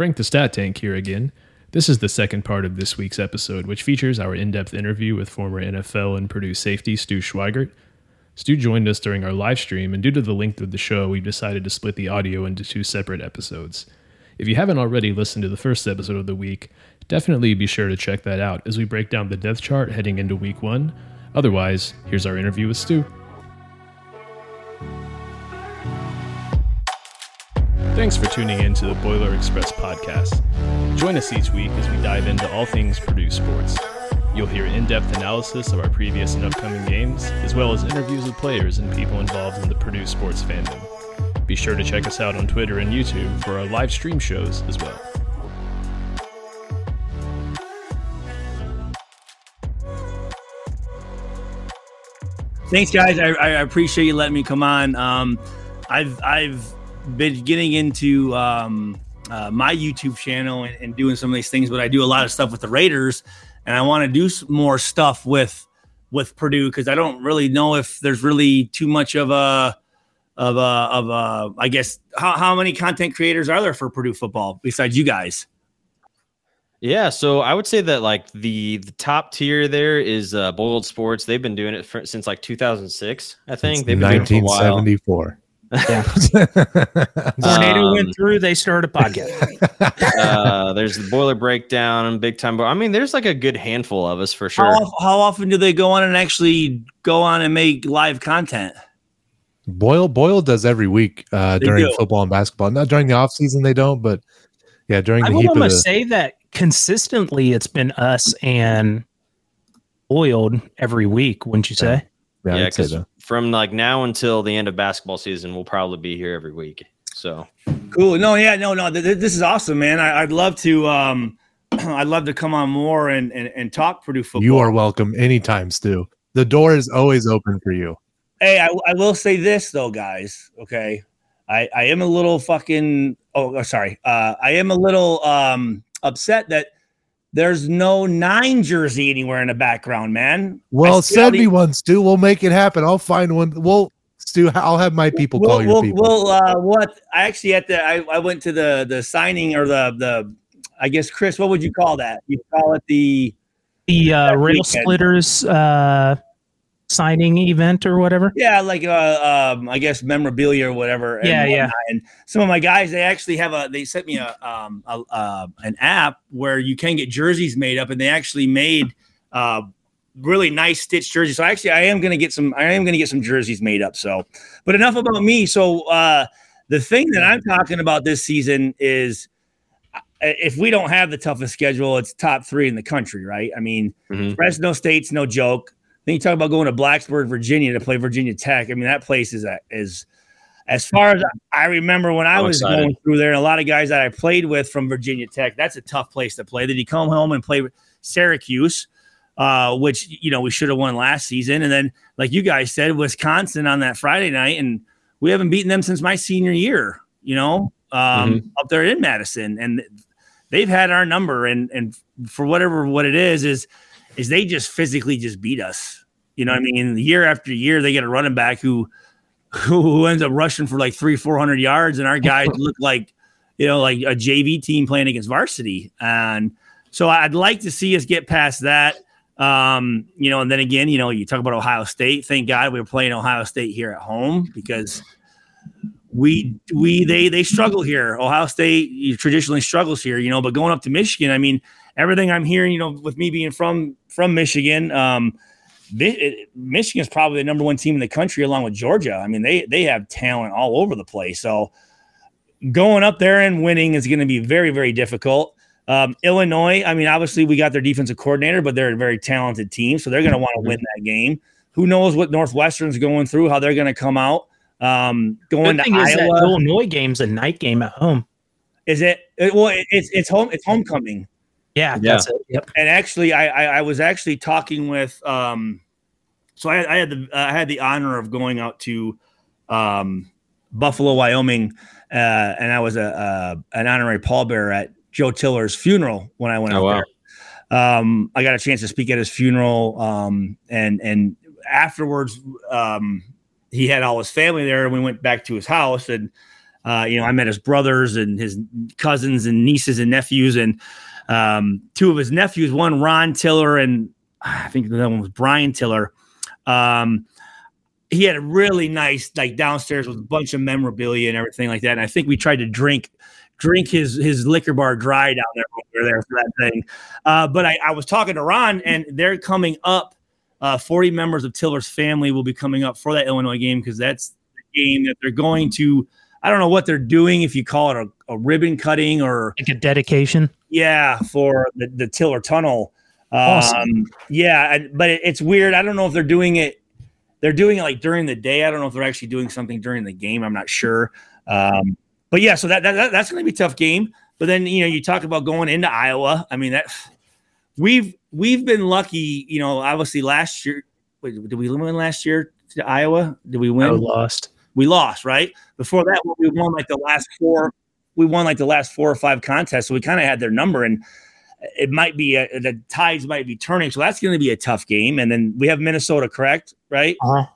Frank the Stat Tank here again. This is the second part of this week's episode, which features our in depth interview with former NFL and Purdue safety Stu Schweigert. Stu joined us during our live stream, and due to the length of the show, we've decided to split the audio into two separate episodes. If you haven't already listened to the first episode of the week, definitely be sure to check that out as we break down the depth chart heading into week one. Otherwise, here's our interview with Stu. Thanks for tuning in to the Boiler Express podcast. Join us each week as we dive into all things Purdue sports. You'll hear in depth analysis of our previous and upcoming games, as well as interviews with players and people involved in the Purdue sports fandom. Be sure to check us out on Twitter and YouTube for our live stream shows as well. Thanks, guys. I, I appreciate you letting me come on. Um, I've I've been getting into um, uh, my YouTube channel and, and, doing some of these things, but I do a lot of stuff with the Raiders, and I want to do more stuff with with Purdue because I don't really know if there's really too much of a of a of a I guess how how many content creators are there for Purdue football besides you guys? Yeah, so I would say that like the the top tier there is uh, Boiled Sports. They've been doing it for, since like 2006, I think. Since They've been 1974. Yeah. Tornado um, went through. They started a podcast. uh, there's the boiler breakdown and big time. I mean, there's like a good handful of us for sure. How, how, often do they go on and actually go on and make live content? Boyle Boyle does every week uh, during do. football and basketball. Not during the off season, they don't, but yeah, during the. I would almost say that consistently, it's been us and Boiled every week. Wouldn't you say? Yeah, yeah because from like now until the end of basketball season, we'll probably be here every week. So cool. No, yeah, no, no. Th- this is awesome, man. I- would love to. um I'd love to come on more and, and and talk Purdue football. You are welcome anytime, Stu. The door is always open for you. Hey, I, I will say this though, guys. Okay, I I am a little fucking. Oh, oh sorry. Uh, I am a little um upset that there's no nine jersey anywhere in the background, man. Well, send me one, Stu. We'll make it happen. I'll find one. We'll Stu, I'll have my people call we'll, your we'll, people. Well, uh, what I actually at the I, I went to the the signing or the the I guess Chris, what would you call that? You call it the the uh, rail splitters uh signing event or whatever. Yeah, like uh, um, I guess memorabilia or whatever. And yeah, yeah. And some of my guys, they actually have a. They sent me a, um, a uh, an app where you can get jerseys made up, and they actually made uh, really nice stitched jerseys. So actually, I am gonna get some. I am gonna get some jerseys made up. So, but enough about me. So uh, the thing that I'm talking about this season is. Uh, if we don't have the toughest schedule, it's top three in the country, right? I mean, mm-hmm. Fresno State's no joke. Then you talk about going to Blacksburg, Virginia to play Virginia Tech. I mean, that place is is as far as I remember when I I'm was excited. going through there, and a lot of guys that I played with from Virginia Tech, that's a tough place to play. Then you come home and play Syracuse, uh, which you know we should have won last season, and then like you guys said, Wisconsin on that Friday night, and we haven't beaten them since my senior year. You know, um, mm-hmm. up there in Madison, and they've had our number, and and for whatever what it is is is they just physically just beat us. You know what I mean? Year after year, they get a running back who who ends up rushing for like three, four hundred yards, and our guys look like you know like a JV team playing against varsity. And so I'd like to see us get past that. Um, you know, and then again, you know, you talk about Ohio State. Thank God we are playing Ohio State here at home because we we they they struggle here. Ohio State traditionally struggles here, you know. But going up to Michigan, I mean, everything I'm hearing, you know, with me being from from Michigan, um, Michigan is probably the number one team in the country along with Georgia. I mean, they they have talent all over the place. So going up there and winning is going to be very very difficult. Um, Illinois, I mean, obviously we got their defensive coordinator, but they're a very talented team, so they're going to want to win that game. Who knows what Northwestern's going through, how they're going to come out. Um, going Good to Iowa, Illinois game's a night game at home. Is it? it well, it, it's it's home. It's homecoming. Yeah, yeah. that's it. Yep. And actually, I, I, I was actually talking with um, so I, I had the uh, I had the honor of going out to um, Buffalo, Wyoming, uh, and I was a, a an honorary pallbearer at Joe Tiller's funeral when I went oh, out wow. there. Um, I got a chance to speak at his funeral, um, and and afterwards, um, he had all his family there, and we went back to his house, and Uh, you know, I met his brothers and his cousins and nieces and nephews, and um, two of his nephews, one Ron Tiller and I think the other one was Brian Tiller. Um, he had a really nice like downstairs with a bunch of memorabilia and everything like that. And I think we tried to drink drink his his liquor bar dry down there were there for that thing. Uh, but I, I was talking to Ron, and they're coming up. Uh, 40 members of Tiller's family will be coming up for that Illinois game because that's the game that they're going to. I don't know what they're doing, if you call it a, a ribbon cutting or like a dedication. Yeah, for the, the Tiller Tunnel. Awesome. Um, yeah, but it, it's weird. I don't know if they're doing it. They're doing it like during the day. I don't know if they're actually doing something during the game. I'm not sure. Um, but yeah, so that, that that's going to be a tough game. But then you know you talk about going into Iowa. I mean that we've we've been lucky. You know, obviously last year. Wait, did we win last year to Iowa? Did we win? I lost. We lost, right? Before that, we won like the last four. We won like the last four or five contests, so we kind of had their number, and it might be a, the tides might be turning. So that's going to be a tough game. And then we have Minnesota, correct? Right? Uh-huh.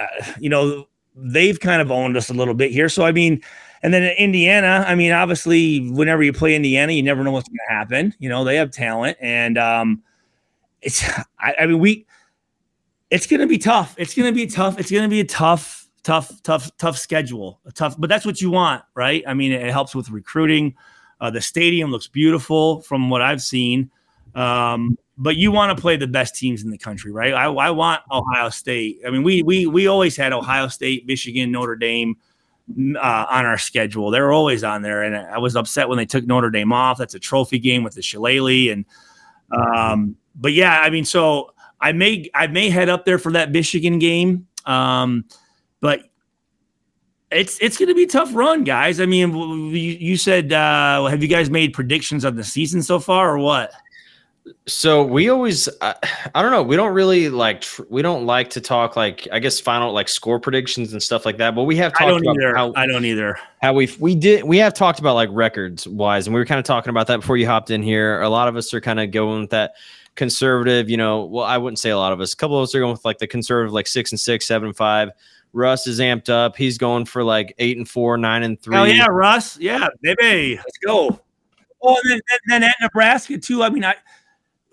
Uh, you know, they've kind of owned us a little bit here. So I mean, and then Indiana, I mean, obviously, whenever you play Indiana, you never know what's going to happen. You know, they have talent, and um, it's. I, I mean, we. It's going to be tough. It's going to be tough. It's going to be a tough, tough, tough, tough schedule. A tough, but that's what you want, right? I mean, it helps with recruiting. Uh, the stadium looks beautiful from what I've seen. Um, but you want to play the best teams in the country, right? I, I, want Ohio State. I mean, we we we always had Ohio State, Michigan, Notre Dame uh, on our schedule. They were always on there, and I was upset when they took Notre Dame off. That's a trophy game with the Shillelagh, and um, but yeah, I mean, so I may I may head up there for that Michigan game, um, but it's it's going to be a tough run, guys. I mean, you, you said uh, have you guys made predictions of the season so far, or what? So we always, I, I don't know, we don't really like, tr- we don't like to talk like, I guess final like score predictions and stuff like that. But we have talked I don't about either. how I don't either. how we we did we have talked about like records wise, and we were kind of talking about that before you hopped in here. A lot of us are kind of going with that conservative, you know. Well, I wouldn't say a lot of us. A couple of us are going with like the conservative, like six and six, seven and five. Russ is amped up. He's going for like eight and four, nine and three. Oh yeah, Russ. Yeah, baby, let's go. Oh, and then, then, then at Nebraska too. I mean, I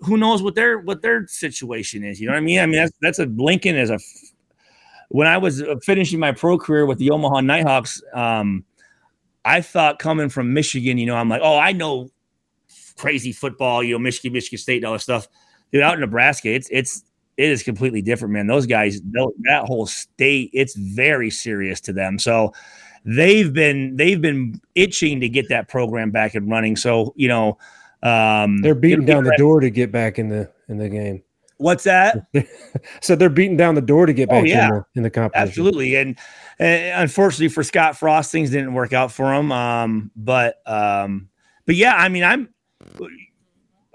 who knows what their what their situation is. You know what I mean? I mean that's that's a Lincoln as a. When I was uh, finishing my pro career with the Omaha Nighthawks, um, I thought coming from Michigan, you know, I'm like, oh, I know crazy football, you know, Michigan, Michigan State, and all that stuff. Dude, out in Nebraska, it's it's it is completely different, man. Those guys, that whole state, it's very serious to them. So they've been they've been itching to get that program back and running. So you know, um, they're beating down the door to get back in the in the game. What's that? so they're beating down the door to get back oh, yeah. in, the, in the competition. Absolutely, and, and, unfortunately for Scott Frost, things didn't work out for him. Um, but um, but yeah, I mean, I'm.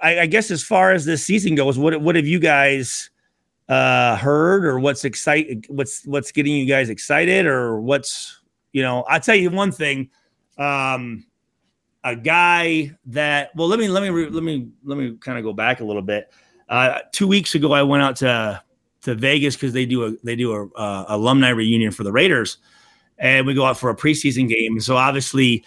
I, I guess as far as this season goes, what what have you guys? Uh heard or what's excite what's what's getting you guys excited or what's you know i'll tell you one thing um a guy that well let me let me let me let me kind of go back a little bit. Uh two weeks ago i went out to to vegas because they do a they do a uh, alumni reunion for the raiders and we go out for a preseason game. So obviously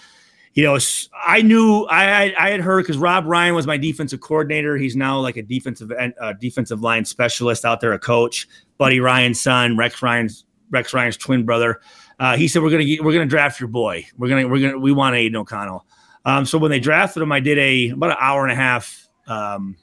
you know, I knew I I had heard because Rob Ryan was my defensive coordinator. He's now like a defensive uh, defensive line specialist out there, a coach. Buddy Ryan's son, Rex Ryan's Rex Ryan's twin brother. Uh, he said we're gonna get, we're gonna draft your boy. We're gonna we're gonna we want Aidan O'Connell. Um, so when they drafted him, I did a about an hour and a half um,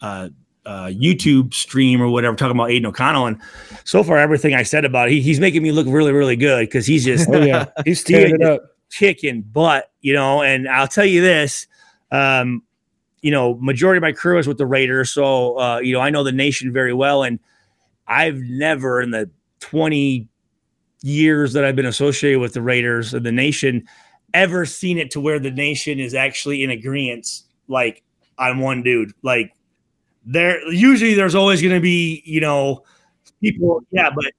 uh, uh, YouTube stream or whatever talking about Aidan O'Connell. And so far, everything I said about it, he, he's making me look really really good because he's just oh yeah he's tearing it up kicking butt, you know. And I'll tell you this, um, you know, majority of my crew is with the Raiders, so uh, you know I know the nation very well, and I've never in the twenty years that I've been associated with the Raiders and the nation ever seen it to where the nation is actually in agreement, like on one dude. Like there, usually there's always going to be, you know, people. Yeah, but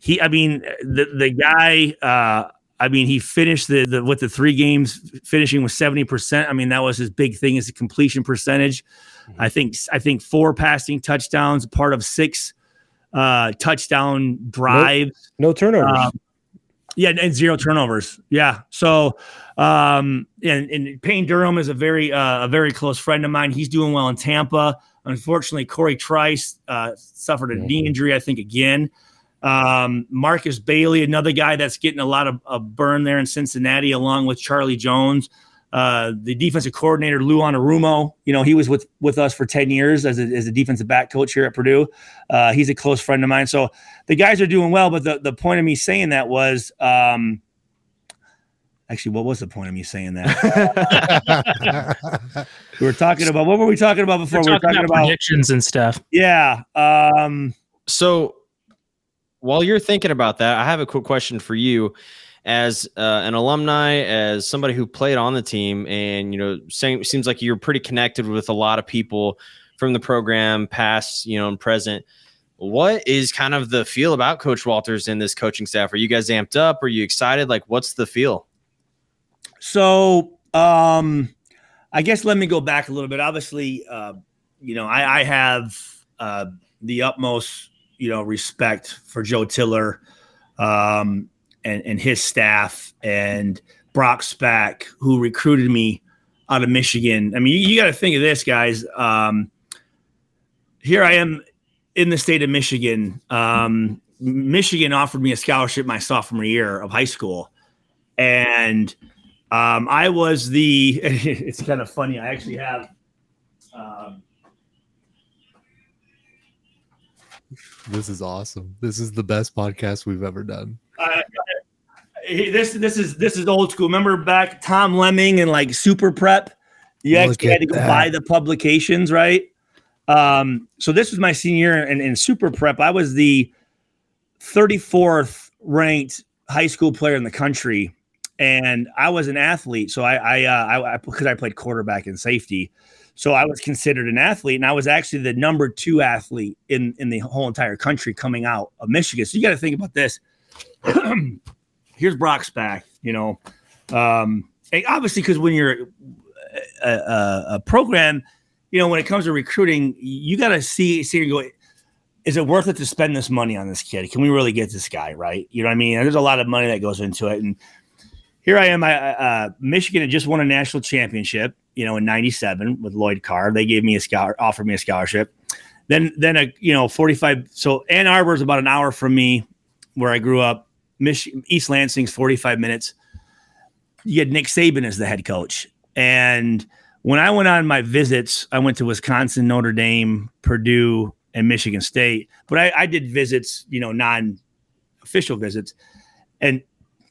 he, I mean, the the guy. uh I mean, he finished the, the with the three games finishing with 70%. I mean, that was his big thing is the completion percentage. Mm-hmm. I think I think four passing touchdowns, part of six uh touchdown drives. No, no turnovers. Um, Yeah, and zero turnovers. Yeah. So, um, and, and Payne Durham is a very uh, a very close friend of mine. He's doing well in Tampa. Unfortunately, Corey Trice uh, suffered a knee injury, I think, again. Um, Marcus Bailey, another guy that's getting a lot of, of burn there in Cincinnati, along with Charlie Jones. Uh, the defensive coordinator Lou Anarumo, you know, he was with with us for ten years as a, as a defensive back coach here at Purdue. Uh, he's a close friend of mine, so the guys are doing well. But the the point of me saying that was, um, actually, what was the point of me saying that? we were talking about what were we talking about before? We're we were talking, about, about predictions and stuff. Yeah. Um, so while you're thinking about that, I have a quick question for you as uh, an alumni, as somebody who played on the team, and you know, same, seems like you're pretty connected with a lot of people from the program, past, you know, and present. What is kind of the feel about Coach Walters and this coaching staff? Are you guys amped up? Are you excited? Like, what's the feel? So, um, I guess let me go back a little bit. Obviously, uh, you know, I, I have uh, the utmost, you know, respect for Joe Tiller. Um, and, and his staff and Brock Spack, who recruited me out of Michigan. I mean, you, you got to think of this, guys. Um, here I am in the state of Michigan. Um, Michigan offered me a scholarship my sophomore year of high school, and um, I was the. It's kind of funny. I actually have. Um, this is awesome. This is the best podcast we've ever done. Uh, this this is this is old school. Remember back Tom Lemming and like Super Prep? You Look actually had to go that. buy the publications, right? Um, so this was my senior year in, in Super Prep. I was the 34th ranked high school player in the country, and I was an athlete. So I I, uh, I because I played quarterback and safety, so I was considered an athlete, and I was actually the number two athlete in in the whole entire country coming out of Michigan. So you got to think about this. here's Brock Spack, you know. Um, obviously, because when you're a, a, a, program, you know, when it comes to recruiting, you got to see, see, go, is it worth it to spend this money on this kid? Can we really get this guy right? You know what I mean? And there's a lot of money that goes into it. And here I am. I, uh, Michigan had just won a national championship, you know, in '97 with Lloyd Carr. They gave me a scholar, offered me a scholarship. Then, then a you know, 45. So Ann Arbor is about an hour from me, where I grew up. Mich- East Lansing's 45 minutes. You had Nick Saban as the head coach. And when I went on my visits, I went to Wisconsin, Notre Dame, Purdue, and Michigan State. But I, I did visits, you know, non official visits. And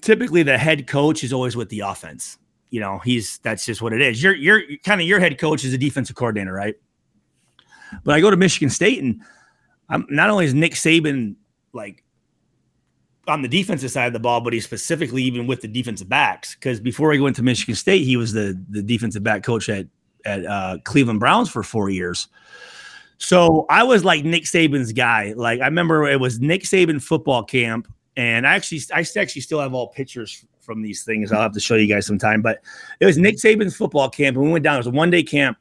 typically the head coach is always with the offense. You know, he's that's just what it is. You're you're kind of your head coach is a defensive coordinator, right? But I go to Michigan State and I'm not only is Nick Saban like on the defensive side of the ball, but he's specifically even with the defensive backs. Because before he went to Michigan State, he was the the defensive back coach at at uh, Cleveland Browns for four years. So I was like Nick Saban's guy. Like I remember it was Nick Saban football camp, and I actually I actually still have all pictures from these things. I'll have to show you guys sometime. But it was Nick Saban's football camp, and we went down. It was a one day camp,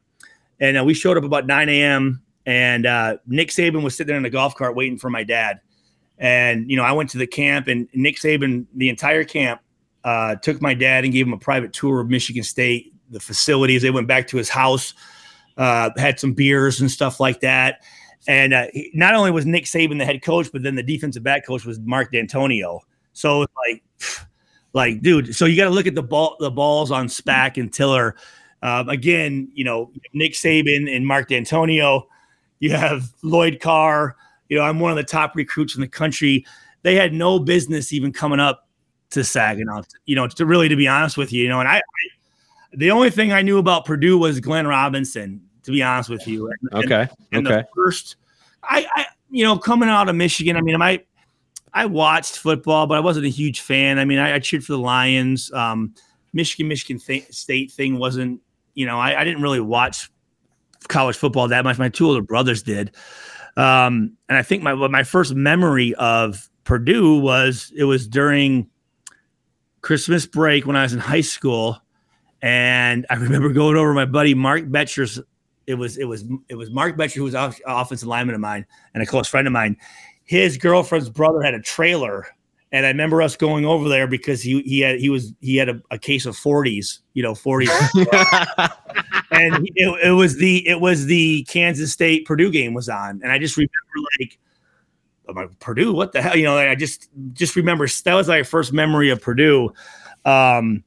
and uh, we showed up about nine a.m. And uh, Nick Saban was sitting there in a golf cart waiting for my dad and you know, I went to the camp, and Nick Saban, the entire camp, uh, took my dad and gave him a private tour of Michigan State, the facilities. They went back to his house, uh, had some beers and stuff like that. And uh, he, not only was Nick Saban the head coach, but then the defensive back coach was Mark Dantonio. So like, like, dude. So you got to look at the ball, the balls on Spack and Tiller. Um, again, you know, Nick Saban and Mark Dantonio. You have Lloyd Carr. You know, I'm one of the top recruits in the country. They had no business even coming up to Saginaw. You know, to really to be honest with you, you know, and I, I the only thing I knew about Purdue was Glenn Robinson. To be honest with you, and, okay, and, and okay. the first, I, I, you know, coming out of Michigan, I mean, I, I watched football, but I wasn't a huge fan. I mean, I, I cheered for the Lions. Um, Michigan, Michigan th- State thing wasn't, you know, I, I didn't really watch college football that much. My two older brothers did. Um, and I think my my first memory of Purdue was it was during Christmas break when I was in high school, and I remember going over my buddy Mark Betcher's. It was it was it was Mark Betcher who was off, offensive lineman of mine and a close friend of mine. His girlfriend's brother had a trailer And I remember us going over there because he he had he was he had a, a case of 40s, you know, 40s. and it, it was the it was the Kansas State Purdue game was on. And I just remember like I'm like Purdue, what the hell? You know, like I just just remember that was my first memory of Purdue. Um,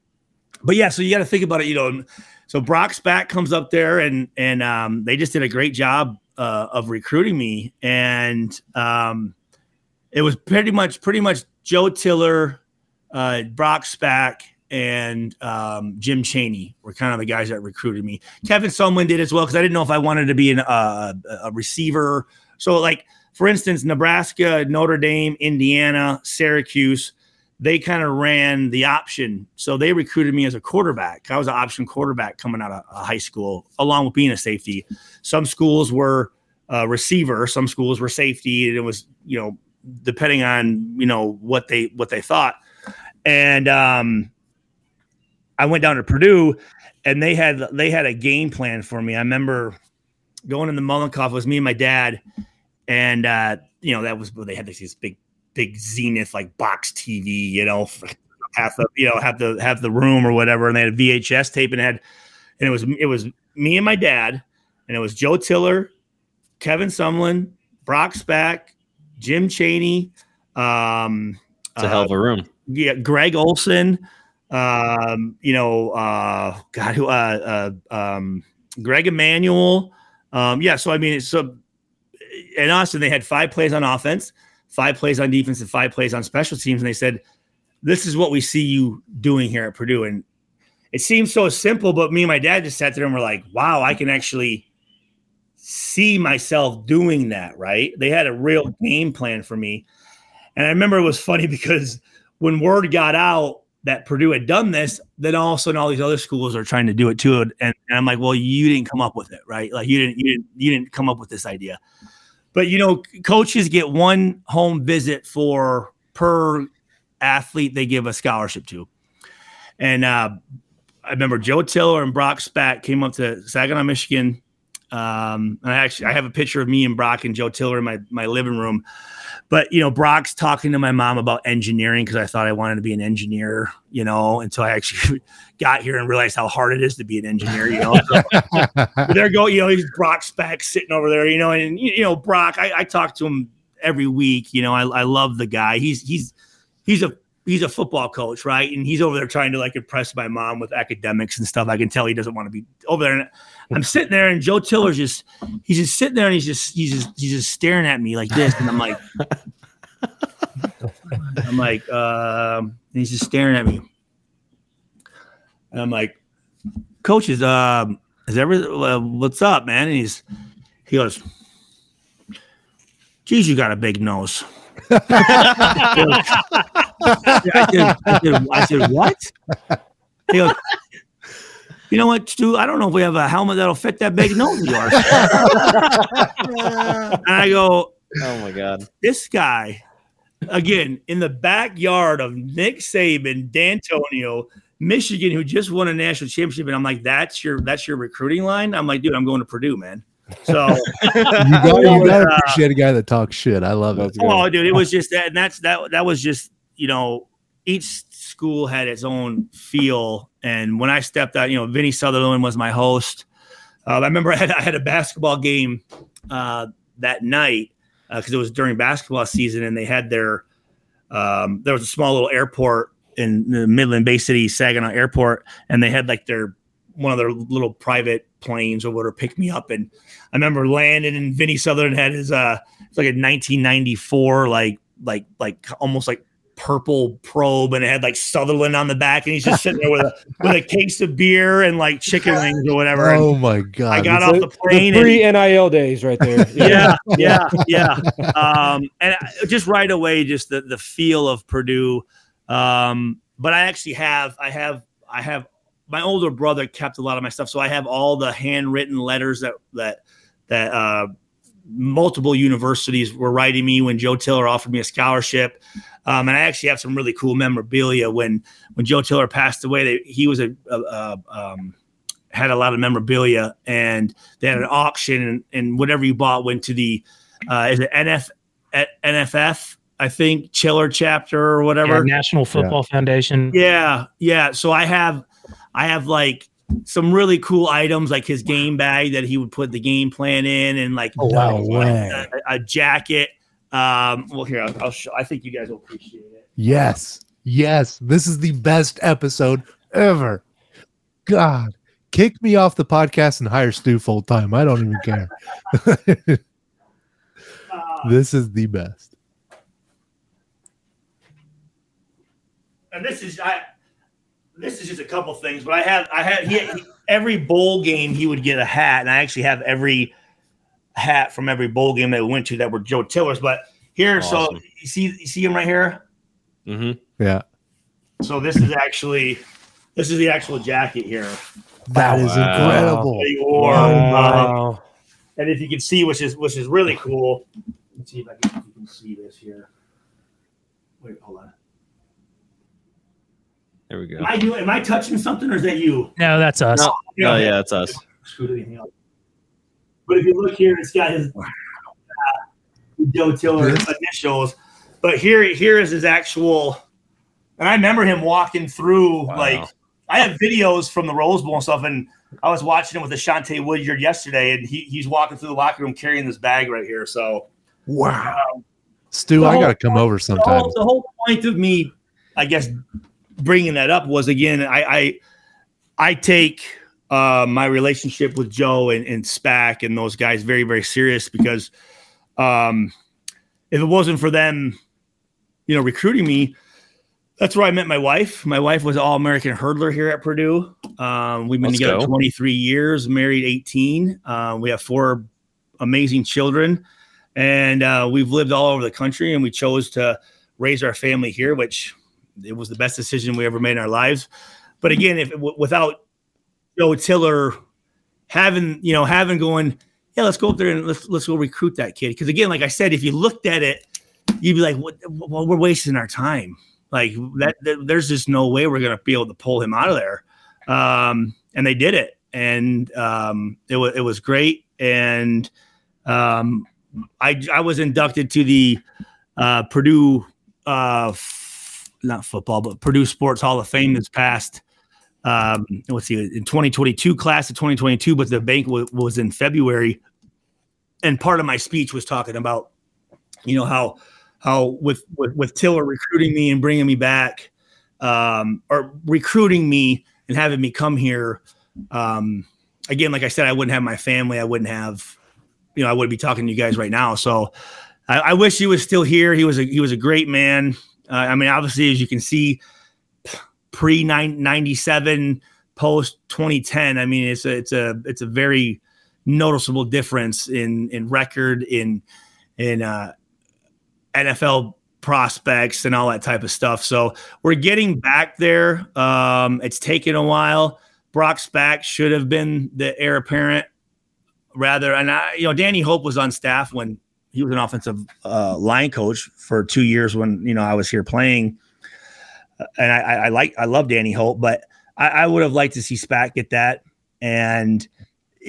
but yeah, so you got to think about it. You know, so Brock Spack comes up there, and and um, they just did a great job uh, of recruiting me, and um, it was pretty much pretty much Joe Tiller, uh, Brock Spack, and um, Jim Cheney were kind of the guys that recruited me. Kevin Sumlin did as well because I didn't know if I wanted to be an, uh, a receiver. So like for instance, Nebraska, Notre Dame, Indiana, Syracuse they kind of ran the option. So they recruited me as a quarterback. I was an option quarterback coming out of high school, along with being a safety. Some schools were a receiver, some schools were safety. And it was, you know, depending on, you know, what they what they thought. And um I went down to Purdue and they had they had a game plan for me. I remember going in the Mollenkopf was me and my dad. And uh, you know, that was where they had these big big Zenith like box TV, you know, half the you know have the have the room or whatever, and they had a VHS tape and had, and it was it was me and my dad, and it was Joe Tiller, Kevin Sumlin, Brock Spack, Jim Cheney. um, it's a hell of a room. Uh, yeah, Greg Olson. um, you know, uh, God, who, uh, uh, um, Greg Emanuel, um, yeah. So I mean, so in Austin they had five plays on offense five plays on defense and five plays on special teams. And they said, This is what we see you doing here at Purdue. And it seems so simple, but me and my dad just sat there and were like, Wow, I can actually see myself doing that. Right. They had a real game plan for me. And I remember it was funny because when word got out that Purdue had done this, then all of a sudden all these other schools are trying to do it too. And, and I'm like, well, you didn't come up with it, right? Like you didn't, you didn't, you didn't come up with this idea. But you know, coaches get one home visit for per athlete they give a scholarship to. And uh, I remember Joe Tiller and Brock Spack came up to Saginaw, Michigan. Um, and I actually I have a picture of me and Brock and Joe Tiller in my my living room. But you know, Brock's talking to my mom about engineering because I thought I wanted to be an engineer, you know, until I actually got here and realized how hard it is to be an engineer, you know. So, there go, you know, he's Brock Spack sitting over there, you know, and you know, Brock, I, I talk to him every week, you know, I, I love the guy. He's he's he's a he's a football coach, right? And he's over there trying to like impress my mom with academics and stuff. I can tell he doesn't want to be over there. And I'm sitting there, and Joe Tiller's just he's just sitting there, and he's just he's just he's just staring at me like this, and I'm like, I'm like, uh, he's just staring at me, and I'm like, coaches, um, is every uh, what's up, man? And he's he goes, geez, you got a big nose. I, said, I, said, I said, what? He goes, you know what, Stu? I don't know if we have a helmet that'll fit that big nose of yours. and I go, oh my God. This guy, again, in the backyard of Nick Saban, Dantonio, Michigan, who just won a national championship. And I'm like, that's your that's your recruiting line. I'm like, dude, I'm going to Purdue, man. So you got you got to uh, appreciate a guy that talks shit. I love it. Oh, dude, it was just that, and that's that. That was just you know, each school had its own feel. And when I stepped out, you know, Vinny Sutherland was my host. Uh, I remember I had, I had, a basketball game uh, that night because uh, it was during basketball season, and they had their um, there was a small little airport in the Midland Bay City, Saginaw Airport, and they had like their one of their little private planes or whatever pick me up. And I remember landing, and Vinny Sutherland had his uh, it's like a 1994 like like like almost like purple probe and it had like Sutherland on the back, and he's just sitting there with a with a case of beer and like chicken wings or whatever. Oh my god! I got off the plane. The pre NIL days, right there. yeah, yeah, yeah. Um, and just right away, just the the feel of Purdue. Um, but I actually have, I have, I have. My older brother kept a lot of my stuff, so I have all the handwritten letters that that that uh, multiple universities were writing me when Joe Tiller offered me a scholarship. Um, and I actually have some really cool memorabilia when when Joe Tiller passed away. They, he was a, a, a um, had a lot of memorabilia, and they had an auction, and, and whatever you bought went to the uh, is it NF NFF I think Chiller chapter or whatever. Yeah, National Football yeah. Foundation. Yeah, yeah. So I have, I have like some really cool items like his game bag that he would put the game plan in, and like oh, wow, a, a, jacket. Um, well, here I'll, I'll show. I think you guys will appreciate it. Yes, yes. This is the best episode ever. God, kick me off the podcast and hire Stu full time. I don't even care. this is the best. And this is I. This is just a couple things, but I have I had he, he every bowl game he would get a hat, and I actually have every hat from every bowl game that we went to that were Joe Tiller's. But here, awesome. so you see you see him right here. Mm-hmm. Yeah. So this is actually this is the actual jacket here. That is wow. incredible. wow. Uh, and if you can see, which is which is really cool. Let's see if I can, if you can see this here. Wait, hold on. There we go. Am I doing? Am I touching something, or is that you? No, that's us. No, oh yeah, that's us. But if you look here, it's got his uh, Joe Tiller initials. But here, here is his actual. And I remember him walking through wow. like I have videos from the Rose Bowl and stuff, and I was watching him with Ashante Woodyard yesterday, and he, he's walking through the locker room carrying this bag right here. So, wow, um, Stu, I got to come over sometime. The whole, the whole, point of me, I guess, bringing that up was again, I I, I take uh, my relationship with Joe and, and Spack and those guys very very serious because, um, if it wasn't for them, you know, recruiting me that's where I met my wife. My wife was all American hurdler here at Purdue. Um, we've been Let's together go. 23 years, married 18. Uh, we have four amazing children, and uh, we've lived all over the country. And we chose to raise our family here, which it was the best decision we ever made in our lives. But again, if w- without Joe Tiller having you know having going, yeah, let's go up there and let's let's go recruit that kid. Because again, like I said, if you looked at it, you'd be like, what, well, we're wasting our time like that, that there's just no way we're to be able to pull him out of there. Um, and they did it, and um, it was it was great. And um, I I was inducted to the uh, Purdue uh, not football, but Purdue Sports Hall of Fame this past. Um, let's see, in 2022 class of 2022, but the bank w- was in February, and part of my speech was talking about, you know, how how with, with, with Tiller recruiting me and bringing me back, um, or recruiting me and having me come here. Um, again, like I said, I wouldn't have my family. I wouldn't have, you know, I wouldn't be talking to you guys right now. So I, I wish he was still here. He was a he was a great man. Uh, I mean, obviously, as you can see, pre ninety seven, post twenty ten. I mean, it's a it's a it's a very noticeable difference in in record in in uh, NFL prospects and all that type of stuff. So we're getting back there. Um, it's taken a while. Brock Spack should have been the heir apparent rather. And I, you know, Danny Hope was on staff when he was an offensive uh, line coach for two years when, you know, I was here playing. And I, I like, I love Danny Hope, but I, I would have liked to see Spack get that. And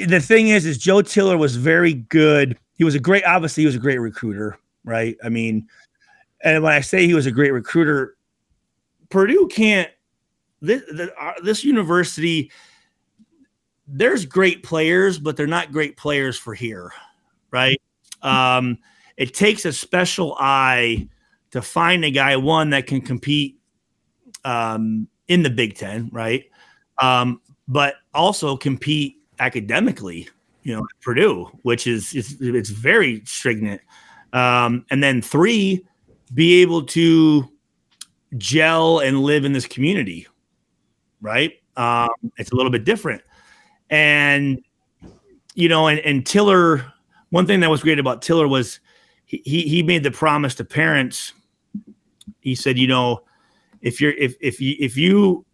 the thing is, is Joe Tiller was very good. He was a great, obviously he was a great recruiter right? I mean, and when I say he was a great recruiter, Purdue can't. This the, uh, this university, there's great players, but they're not great players for here, right? Um, it takes a special eye to find a guy one that can compete um, in the Big Ten, right? Um, but also compete academically, you know, Purdue, which is it's, it's very stringent. Um, and then three, be able to gel and live in this community, right? Um, it's a little bit different. And, you know, and, and Tiller, one thing that was great about Tiller was he, he made the promise to parents. He said, you know, if you're, if, if you, if you,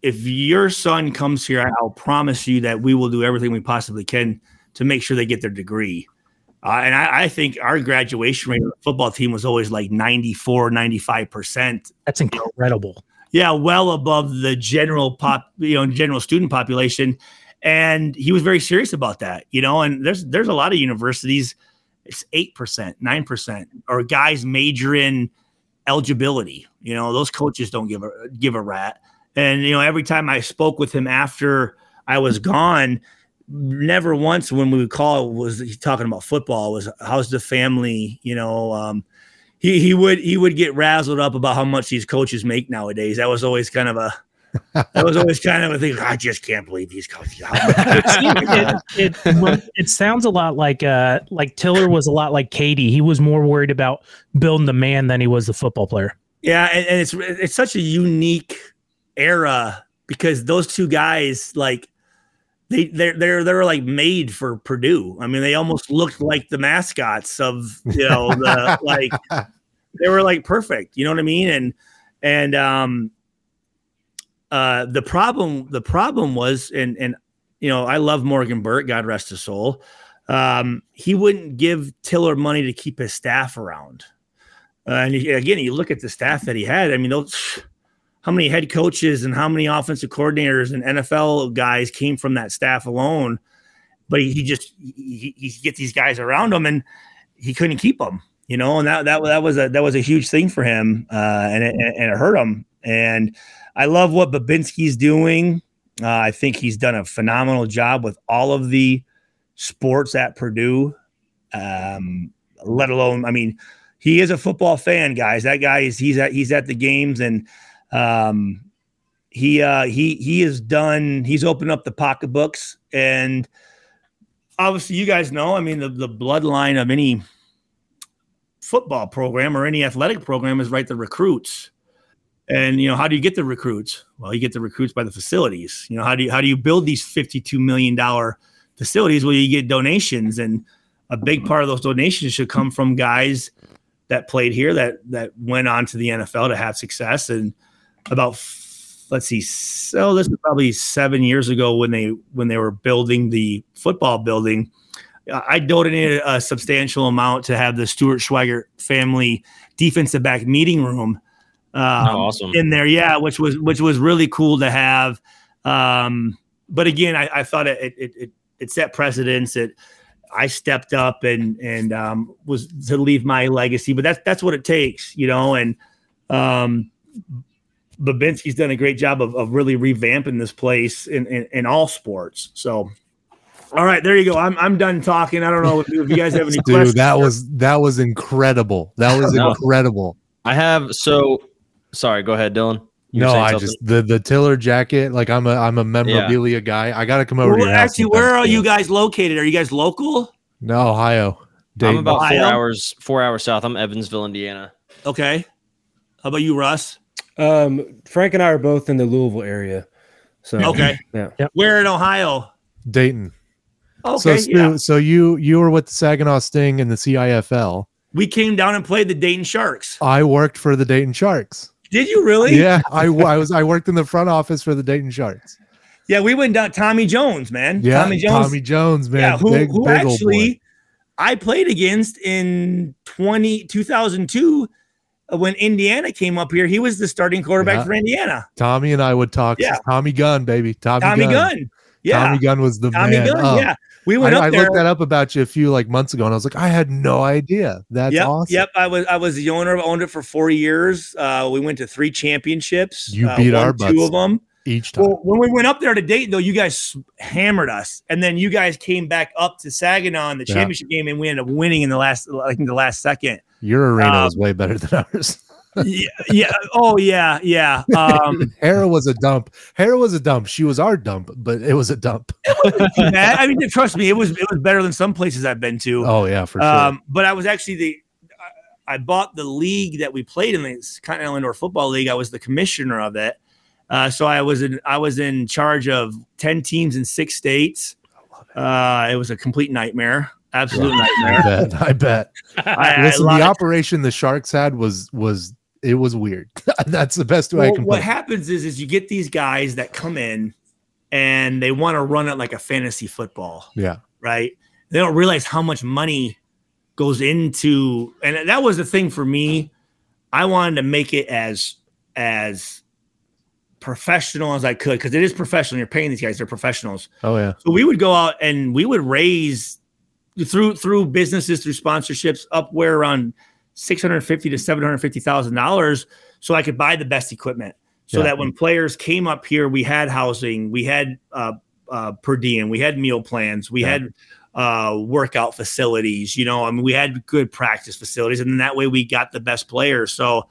if your son comes here, I'll promise you that we will do everything we possibly can to make sure they get their degree. Uh, and I, I, think our graduation rate of the football team was always like 94, 95%. That's incredible. Yeah, well above the general pop, you know, general student population. And he was very serious about that, you know, and there's there's a lot of universities, it's eight percent, nine percent, or guys major in eligibility. You know, those coaches don't give a give a rat. And you know, every time I spoke with him after I was gone, never once when we would call was he talking about football. Was how's the family? You know, um, he he would he would get razzled up about how much these coaches make nowadays. That was always kind of a that was always kind of a thing. I just can't believe these coaches. it, it, it, it, sounds a lot like uh like Tiller was a lot like Keady. He was more worried about building the man than he was the football player. Yeah, and, and it's it's such a unique era because those two guys like they they're they're they're like made for Purdue. I mean, they almost looked like the mascots of you know the like they were like perfect. You know what I mean? And and um uh the problem the problem was and and you know I love Morgan Burke, God rest his soul. Um, he wouldn't give Tiller money to keep his staff around. Uh, and he, again, you look at the staff that he had. I mean, those how many head coaches and how many offensive coordinators and NFL guys came from that staff alone. But he, he just he, he get these guys around him, and he couldn't keep them. You know, and that that that was a that was a huge thing for him, uh, and it, and it hurt him. And I love what Bobinski's doing. Uh, I think he's done a phenomenal job with all of the sports at Purdue. Um, let alone, I mean, he is a football fan, guys. That guy is he's at he's at the games and um, he uh, he he has done. He's opened up the pocketbooks, and obviously, you guys know. I mean, the the bloodline of any football program or any athletic program is right the recruits. And you know, how do you get the recruits? Well, you get the recruits by the facilities. You know, how do you how do you build these fifty-two million dollar facilities? Well, you get donations, and a big part of those donations should come from guys that played here that that went on to the NFL to have success. And about let's see so this is probably seven years ago when they when they were building the football building i donated a substantial amount to have the stuart schweigert family defensive back meeting room um, oh, awesome. in there yeah which was which was really cool to have um, but again i, I thought it, it it it set precedence that I stepped up and and um, was to leave my legacy, but that's that's what it takes, you know. And um, Bobinski's done a great job of, of really revamping this place in, in, in all sports. So, all right, there you go. I'm I'm done talking. I don't know if, if you guys have any Dude, questions. That was that was incredible. That was no. incredible. I have so sorry. Go ahead, Dylan. You no, I just the the Tiller jacket. Like I'm a I'm a memorabilia yeah. guy. I got to come over. Well, actually, where are you guys located? Are you guys local? No, Ohio. Dayton. I'm about Ohio? four hours four hours south. I'm Evansville, Indiana. Okay. How about you, Russ? Um, Frank and I are both in the Louisville area. So okay, yeah. Yep. Where in Ohio? Dayton. Okay, so, yeah. so you you were with the Saginaw Sting and the CIFL. We came down and played the Dayton Sharks. I worked for the Dayton Sharks. Did you really? Yeah, I, I was. I worked in the front office for the Dayton Sharks. Yeah, we went down. Tommy Jones, man. Yeah, Tommy Jones. Tommy Jones, man. Yeah, who, big, who big actually I played against in 20, 2002 uh, when Indiana came up here, he was the starting quarterback yeah. for Indiana. Tommy and I would talk. Yeah. Tommy Gunn, baby. Tommy, Tommy Gunn. Gunn. Yeah. Tommy Gunn was the Tommy man. Gunn, oh. yeah. We went I, I looked that up about you a few like months ago, and I was like, I had no idea. That's yep, awesome. Yep, I was I was the owner. Of owned it for four years. Uh, we went to three championships. You uh, beat our butts two of them each time. Well, when we went up there to date, though, you guys hammered us, and then you guys came back up to Saginaw in the championship yeah. game, and we ended up winning in the last, I think, the last second. Your arena um, was way better than ours. Yeah, yeah. Oh, yeah, yeah. Um, Hara was a dump. Hara was a dump. She was our dump, but it was a dump. I mean, trust me, it was it was better than some places I've been to. Oh yeah, for sure. Um, but I was actually the I bought the league that we played in the Continental Indoor Football League. I was the commissioner of it. Uh, so I was in I was in charge of ten teams in six states. It. Uh, it was a complete nightmare, absolute yeah, nightmare. I bet. I bet. I, Listen, I the operation the Sharks had was was it was weird. That's the best way well, I can. What happens is is you get these guys that come in and they want to run it like a fantasy football. Yeah. Right. They don't realize how much money goes into, and that was the thing for me. I wanted to make it as as professional as I could because it is professional. You're paying these guys; they're professionals. Oh yeah. So we would go out and we would raise through through businesses through sponsorships up where around six hundred fifty to seven hundred fifty thousand dollars so I could buy the best equipment. So Yeah. that when players came up here, we had housing, we had uh, uh, per diem, we had meal plans, we Yeah. had uh, workout facilities. You know, I mean, we had good practice facilities, and then that way we got the best players. So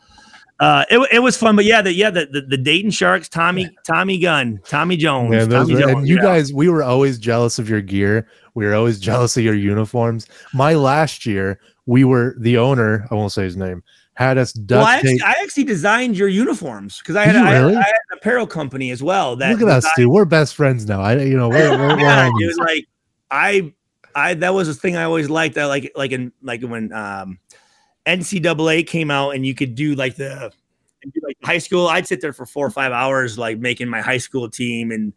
uh, it, it was fun. But yeah, the yeah the, the, the Dayton Sharks, Tommy Tommy Gunn, Tommy Jones, those Tommy were- Jones, and you yeah. guys, we were always jealous of your gear. We were always jealous of your uniforms. My last year, we were the owner. I won't say his name. Had us duct Well, I actually, I actually designed your uniforms because I had, I. I had an apparel company as well. That Look at us, dude. We're best friends now. I, you know, we're, we're, we're yeah, dude, like I, I that was a thing I always liked. That like like in like when um NCAA came out and you could do like the like high school. I'd sit there for four or five hours, like making my high school team and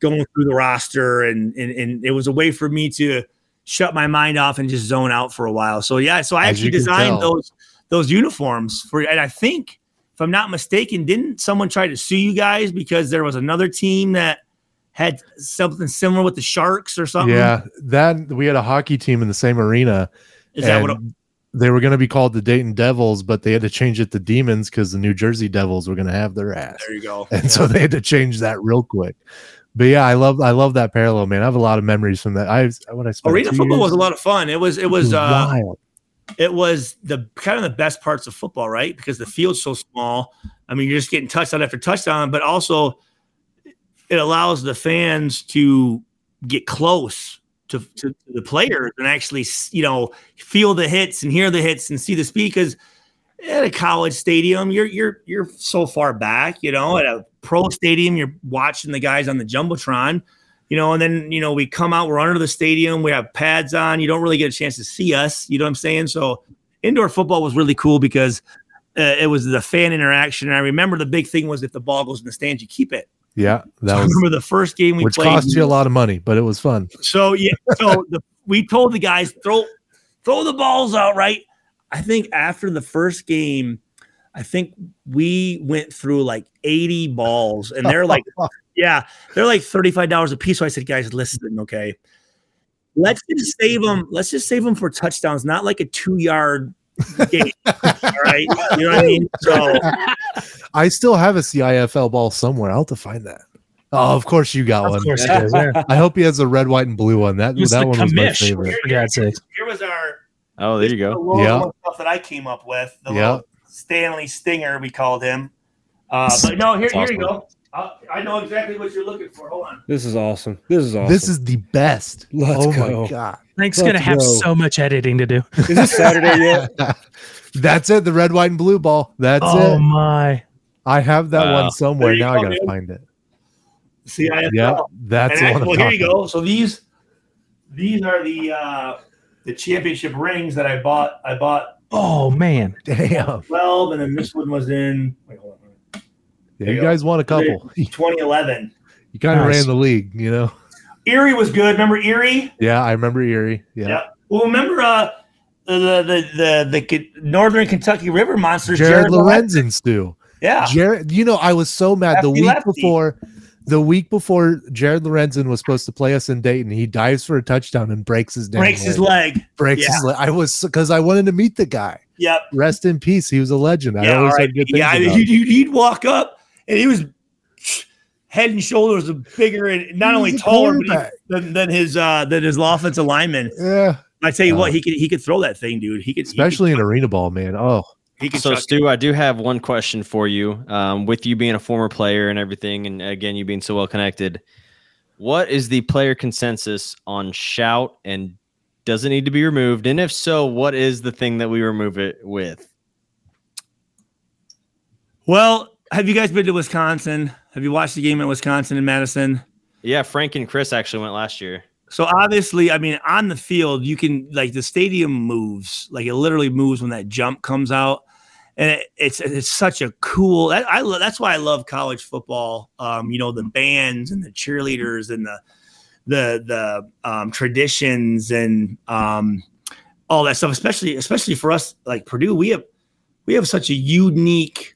going through the roster, and and, and it was a way for me to shut my mind off and just zone out for a while. So yeah, so I As actually designed tell. those those uniforms for, and I think if I'm not mistaken, didn't someone try to sue you guys because there was another team that had something similar with the Sharks or something? Yeah, that we had a hockey team in the same arena. is that what? and they were going to be called the Dayton Devils, but they had to change it to Demons because the New Jersey Devils were going to have their ass, There you go. and so they had to change that real quick. But yeah, I love I love that parallel, man. I have a lot of memories from that. I when I spent Arena football years- was a lot of fun. It was it was uh wild. it was the kind of the best parts of football, right? Because the field's so small. I mean, you're just getting touchdown after touchdown, but also it allows the fans to get close to, to, to the players and actually, you know, feel the hits and hear the hits and see the speed. Because at a college stadium, you're you're you're so far back, you know. At a pro stadium, you're watching the guys on the jumbotron, you know, and then you know we come out, we're under the stadium, we have pads on, you don't really get a chance to see us, you know what I'm saying? So indoor football was really cool because uh, it was the fan interaction. And I remember the big thing was if the ball goes in the stands, you keep it. Yeah, that I was remember the first game we which played. cost you a lot of money, but it was fun. So yeah, so the, we told the guys throw throw the balls out. Right. I think after the first game, I think we went through like eighty balls, and they're like, yeah, they're like thirty five dollars a piece. So I said, guys, listen, okay, let's just save them. Let's just save them for touchdowns, not like a two yard game. All right, you know what I mean? So I still have a CIFL ball somewhere. I'll have to find that. Oh, of course you got Of one. course. Yeah. I hope he has a red, white, and blue one. That that the one was my favorite. For God's sake. here was our Oh, there you go. logo Yeah. stuff that I came up with. The Yeah. little Stanley Stinger, we called him. Uh, but no, here, That's here you go. Uh, I know exactly what you're looking for. Hold on. This is awesome. This is awesome. This is the best. Let's oh go. my god. Frank's Let's gonna have go. so much editing to do. is this Saturday yet? That's it. The red, white, and blue ball. That's oh it. Oh my! I have that Wow. one somewhere. Now go, I gotta dude. find it. CIFL. Yeah, that's and the I, one. I'm well, here you go. So these these are the uh, the championship rings that I bought. I bought Oh man! Damn. 12, and then this one was in wait, hold on, Yeah, you guys won a couple. 2011. You kind of Nice. ran the league, you know. Erie was good. Remember Erie? Yeah, I remember Erie. Yeah. Yeah. Well, remember uh, the the the the, the Northern Kentucky River Monsters. Jared Lorenzen. Lorenzen, Stu. Yeah. Jared, you know, I was so mad the week lefty. before. The week before Jared Lorenzen was supposed to play us in Dayton, he dives for a touchdown and breaks his breaks his leg. leg. Breaks his leg. I was because I wanted to meet the guy. Yep. Rest in peace. He was a legend. Yeah. All always right. had good things Yeah. about He'd, he'd, walk up and he was head and shoulders bigger and not only taller but he- quarterback. than, than his uh than his offensive lineman. Yeah, I tell you Oh. what, he could he could throw that thing, dude. He could he could- especially in arena ball, man. Oh, So, chuck it. Stu, I do have one question for you. Um, with you being a former player and everything, and again, you being so well connected, what is the player consensus on shout and does it need to be removed? And if so, what is the thing that we remove it with? Well, have you guys been to Wisconsin? Have you watched the game in Wisconsin and Madison? Yeah, Frank and Chris actually went last year. So obviously, I mean, on the field, you can like the stadium moves, like it literally moves when that jump comes out, and it, it's it's such a cool. I, I lo- that's why I love college football. Um, you know, the bands and the cheerleaders and the the the um, traditions and um, all that stuff. Especially especially for us, like Purdue, we have we have such a unique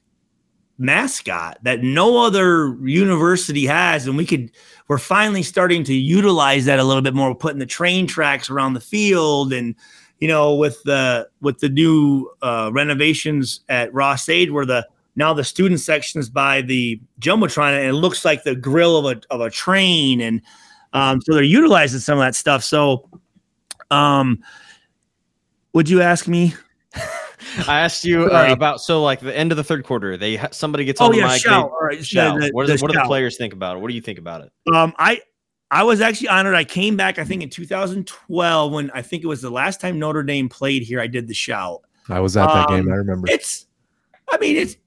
mascot that no other university has, and we could we're finally starting to utilize that a little bit more. We're putting the train tracks around the field and you know, with the with the new uh, renovations at Ross-Ade, where the now the student section is by the jumbotron, and it looks like the grill of a of a train, and um, so they're utilizing some of that stuff. So, um, would you ask me? I asked you uh, about so like the end of the third quarter. They somebody gets on oh, the yeah, mic. Shout. They, right. shout. The, what, the, what do the players think about it? What do you think about it? Um, I I was actually honored. I came back, I think, in 2012 when I think it was the last time Notre Dame played here. I did the shout. I was at that um, game. I remember. It's, I mean, it's,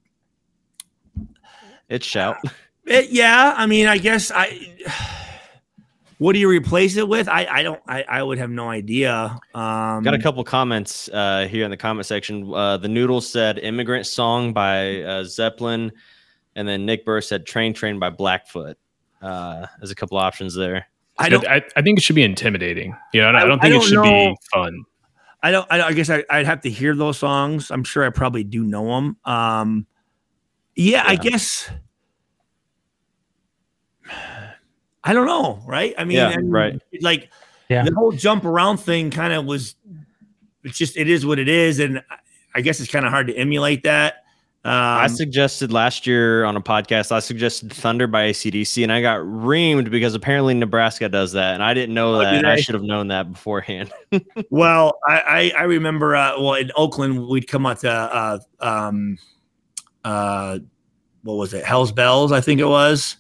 it's shout. It, yeah, I mean, I guess I. What do you replace it with? I, I don't I, I would have no idea. Um, Got a couple comments uh, here in the comment section. Uh, the Noodles said "Immigrant Song" by uh, Zeppelin, and then Nick Burr said "Train Train" by Blackfoot. Uh, there's a couple options there. I don't. I, I, think it should be intimidating. You know, I, I don't think I don't it should know. be fun. I don't. I, I guess I, would have to hear those songs. I'm sure I probably do know them. Um, yeah, yeah. I guess. I don't know, right? I mean, yeah, right. Like, yeah. the whole jump around thing kind of was. It's just it is what it is, and I guess it's kind of hard to emulate that. Um, I suggested last year on a podcast, I suggested Thunder by ACDC, and I got reamed because apparently Nebraska does that, and I didn't know that. I should have known that beforehand. well, I, I, I remember, uh, well, in Oakland, we'd come out to, uh, um, uh, what was it, Hell's Bells, I think it was,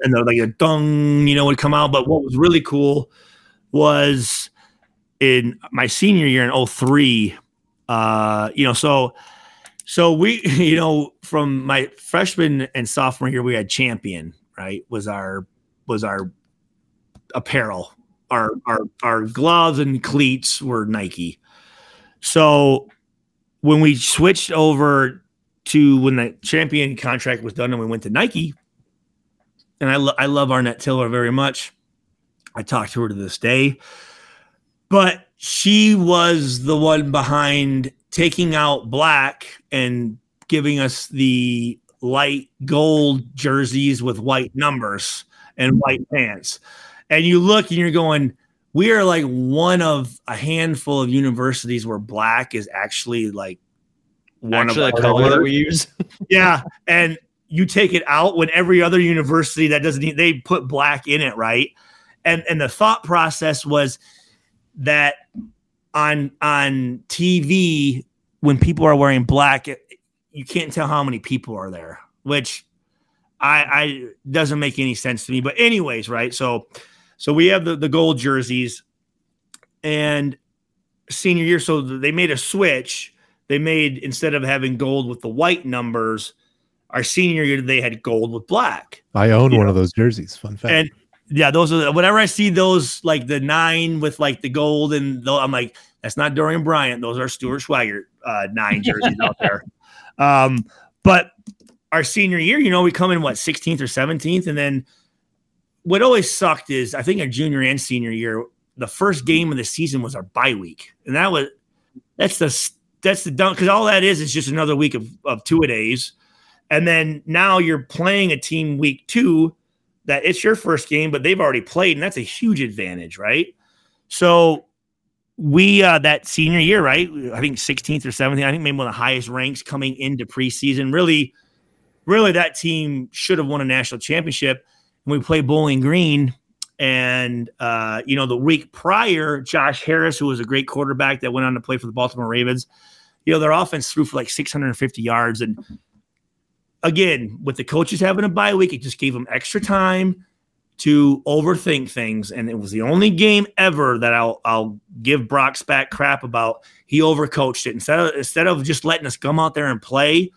and they're like a dung, you know, would come out. But what was really cool was in my senior year in 03, uh, you know, so so we, you know, from my freshman and sophomore year, we had champion, right? Was our was our apparel. Our our our gloves and cleats were Nike. So when we switched over to when the champion contract was done and we went to Nike, and I, lo- I love Arnette Tiller very much. I talk to her to this day, but she was the one behind taking out black and giving us the light gold jerseys with white numbers and white pants. And you look and you're going, we are like one of a handful of universities where black is actually like one actually of the color that we use. yeah. And you take it out when every other university that doesn't need, they put black in it, right? And and the thought process was that on on TV when people are wearing black, it, you can't tell how many people are there, which I, I doesn't make any sense to me. But anyways, right? So so we have the the gold jerseys, and senior year, so they made a switch. They made instead of having gold with the white numbers, our senior year they had gold with black. I own one know? of those jerseys. Fun fact. And yeah, those are whenever I see those like the nine with like the gold and the, I'm like, that's not Dorien Bryant. Those are Stuart Schweigert uh, nine jerseys out there. Um, but our senior year, you know, we come in what 16th or 17th, and then what always sucked is I think our junior and senior year, the first game of the season was our bye week, and that was that's the that's the dunk because all that is is just another week of of two a days, and then now you're playing a team week two that it's your first game, but they've already played, and that's a huge advantage, right? So we uh that senior year, right? I think 16th or 17th. I think maybe one of the highest ranks coming into preseason. Really, really, that team should have won a national championship. And we play Bowling Green, and uh, you know, the week prior, Josh Harris, who was a great quarterback that went on to play for the Baltimore Ravens, you know, their offense threw for like 650 yards, and again, with the coaches having a bye week, it just gave them extra time to overthink things. And it was the only game ever that I'll I'll give Brock Spack crap about. He overcoached it instead of instead of just letting us come out there and play.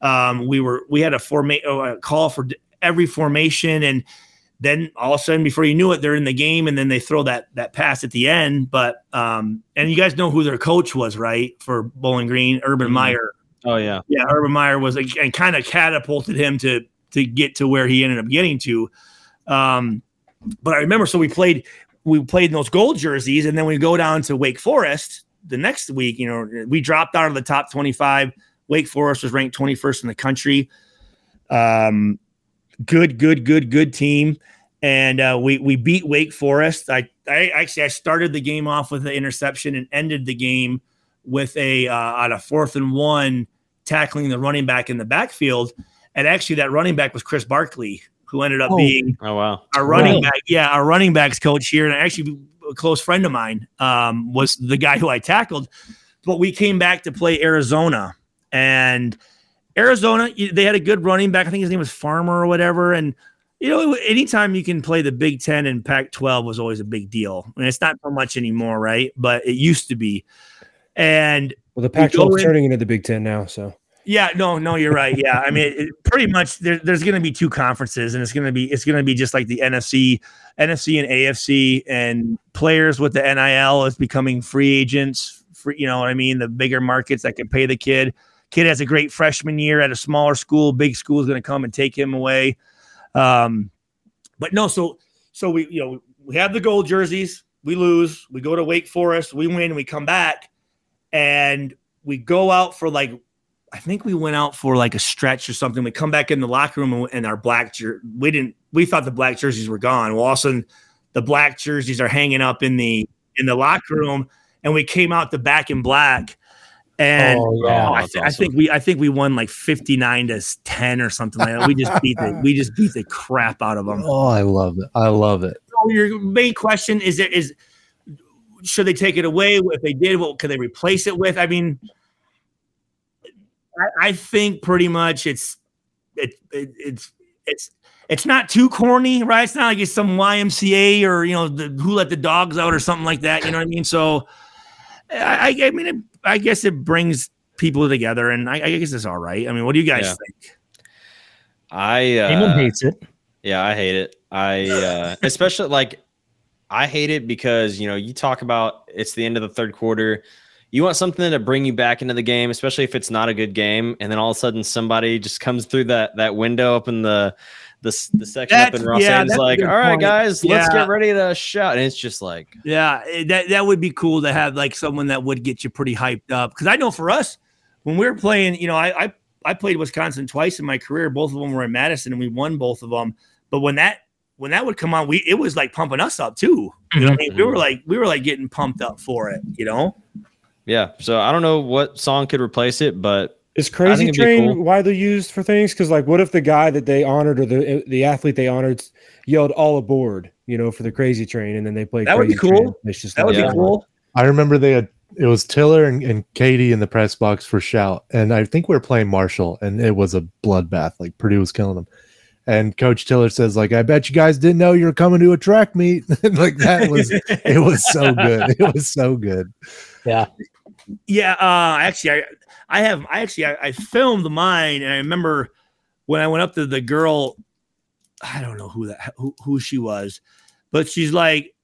Um, we were we had a format a call for every formation, and then all of a sudden, before you knew it, they're in the game, and then they throw that that pass at the end. But um, and you guys know who their coach was, right? For Bowling Green, Urban mm-hmm. Meyer Oh yeah, yeah. Urban Meyer was and kind of catapulted him to to get to where he ended up getting to. Um, but I remember, so we played we played in those gold jerseys, and then we go down to Wake Forest the next week. You know, we dropped out of the top twenty five. Wake Forest was ranked twenty first in the country. Um, good, good, good, good team. and uh, we we beat Wake Forest. I, I actually I started the game off with an interception and ended the game with a uh, on a fourth and one tackling the running back in the backfield. And actually, that running back was Chris Barclay, who ended up oh. being oh wow our running right. back. Yeah, our running backs coach here, and actually a close friend of mine um, was the guy who I tackled. But we came back to play Arizona, and Arizona they had a good running back. I think his name was Farmer or whatever, and you know, anytime you can play the Big Ten and Pac 12 was always a big deal. I mean, it's not so much anymore, right? But it used to be. And well, the Pac 12 is turning into the Big Ten now. So, yeah, no, no, you're right. Yeah. I mean, it, pretty much there, there's going to be two conferences and it's going to be, it's going to be just like the NFC, NFC and AFC and players with the NIL is becoming free agents. Free, you know what I mean? The bigger markets that can pay the kid. Kid has a great freshman year at a smaller school. Big school is going to come and take him away. Um, but no, so so we you know we have the gold jerseys, we lose, we go to Wake Forest, we win, we come back, and we go out for like I think we went out for like a stretch or something. We come back in the locker room and, and our black jer- we didn't we thought the black jerseys were gone. Well, all of a sudden the black jerseys are hanging up in the in the locker room, and we came out the back in black and oh, yeah, oh, I, th- awesome. I, think we I think we won like 59 to 10 or something like that. We just beat the we just beat the crap out of them. Oh, I love it. I love it. So your main question is there is should they take it away? If they did, what could they replace it with? I mean, I, I think pretty much it's it, it, it's it's it's not too corny, right? It's not like it's some YMCA or you know the who let the dogs out or something like that. You know what I mean? So I, I mean, it, I guess it brings people together, and I, I, guess it's all right. I mean, what do you guys yeah. think? I uh, hates it. Yeah, I hate it. I uh, especially like I hate it because you know you talk about it's the end of the third quarter. You want something to bring you back into the game, especially if it's not a good game, and then all of a sudden somebody just comes through that that window up in the the, the section that's, up in Ross yeah, like, all right, point. guys, yeah. let's get ready to shout. And it's just like, yeah, eh, that, that would be cool to have like someone that would get you pretty hyped up. Cause I know for us, when we were playing, you know, I, I, I played Wisconsin twice in my career. Both of them were in Madison and we won both of them. But when that, when that would come on, we, it was like pumping us up too. You know I mean? We were mm-hmm. like, we were like getting pumped up for it, you know? Yeah. So I don't know what song could replace it, but is Crazy Train cool. widely used for things? Because like, what if the guy that they honored or the the athlete they honored yelled "all aboard"? You know, for the Crazy Train, and then they played. That would be cool. It's just that would yeah. be cool. I remember they had it was Tiller and, and Keady in the press box for shout, and I think we were playing Marshall, and it was a bloodbath. Like Purdue was killing them. And Coach Tiller says, like, I bet you guys didn't know you were coming to a track meet. like that was it was so good. It was so good. Yeah. Yeah. Uh actually I I have I actually I, I, filmed mine and I remember when I went up to the girl, I don't know who that who, who she was, but she's like,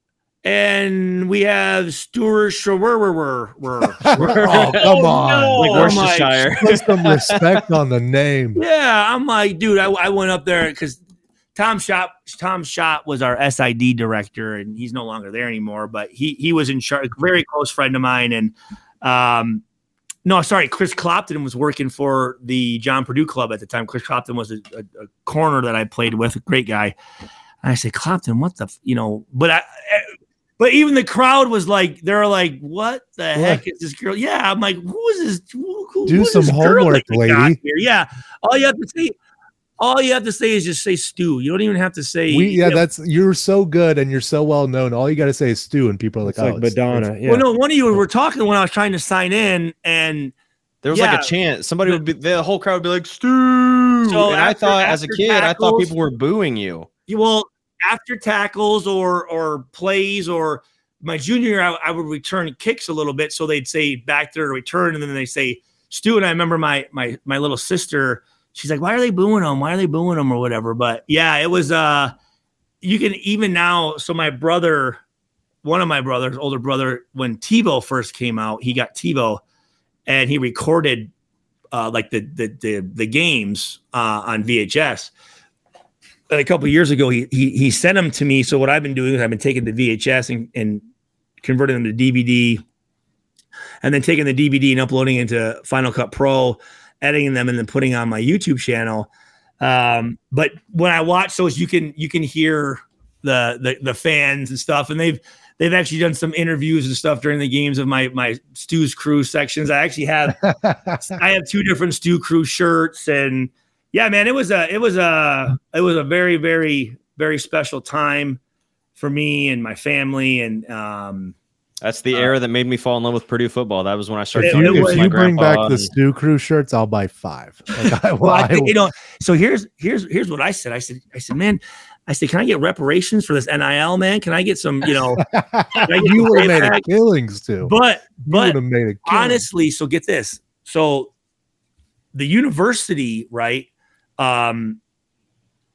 and we have Stuart Schwer. oh, come on. No. Like Worcestershire. Put some respect on the name. Yeah. I'm like, dude, I, I went up there because Tom Schott Tom Schott was our SID director and he's no longer there anymore, but he he was in charge, very close friend of mine. And um no, sorry, Chris Clopton was working for the John Purdue Club at the time. Chris Clopton was a, a, a corner that I played with, a great guy. And I said, Clopton, what the, f-? you know, but I, but even the crowd was like, they're like, what the what? heck is this girl? Yeah, I'm like, who is this? Who, who, Do some homework, lady. Yeah, all you have to say, all you have to say is just say Stu. You don't even have to say. We, yeah, that's you're so good and you're so well known. All you got to say is Stu, and people are like, it's oh, like Madonna. Yeah. Well, no, one of you were talking when I was trying to sign in, and there was yeah. like a chant. Somebody would be the whole crowd would be like Stu. So and after, I thought as a kid, tackles, I thought people were booing you. You well after tackles or or plays or my junior year, I, I would return kicks a little bit, so they'd say back there to return, and then they say Stu. And I remember my my my little sister she's like, why are they booing him? Why are they booing him or whatever? But yeah, it was uh you can even now. So my brother, one of my brothers, older brother, when TiVo first came out, he got TiVo and he recorded uh like the the the, the games uh on VHS. A couple years ago, he, he he sent them to me. So what I've been doing is I've been taking the VHS and, and converting them to DVD, and then taking the DVD and uploading into Final Cut Pro editing them and then putting on my YouTube channel. Um, but when I watch those, you can you can hear the the the fans and stuff, and they've they've actually done some interviews and stuff during the games of my my Stu's Crew sections. I actually have I have two different Stu Crew shirts, and yeah, man, it was a it was a it was a very very very special time for me and my family, and um, That's the Uh, era that made me fall in love with Purdue football. That was when I started. It- if it you, was- you bring back grandpa the and- Stu Crew shirts, I'll buy five. Like, I, well, I I think, you know. So here's here's here's what I said. I said I said, man, I said, can I get reparations for this NIL, man? Can I get some, you know? you would have made a payback? killing, Stu. But but made a killing. honestly, so get this. So the university, right? Um,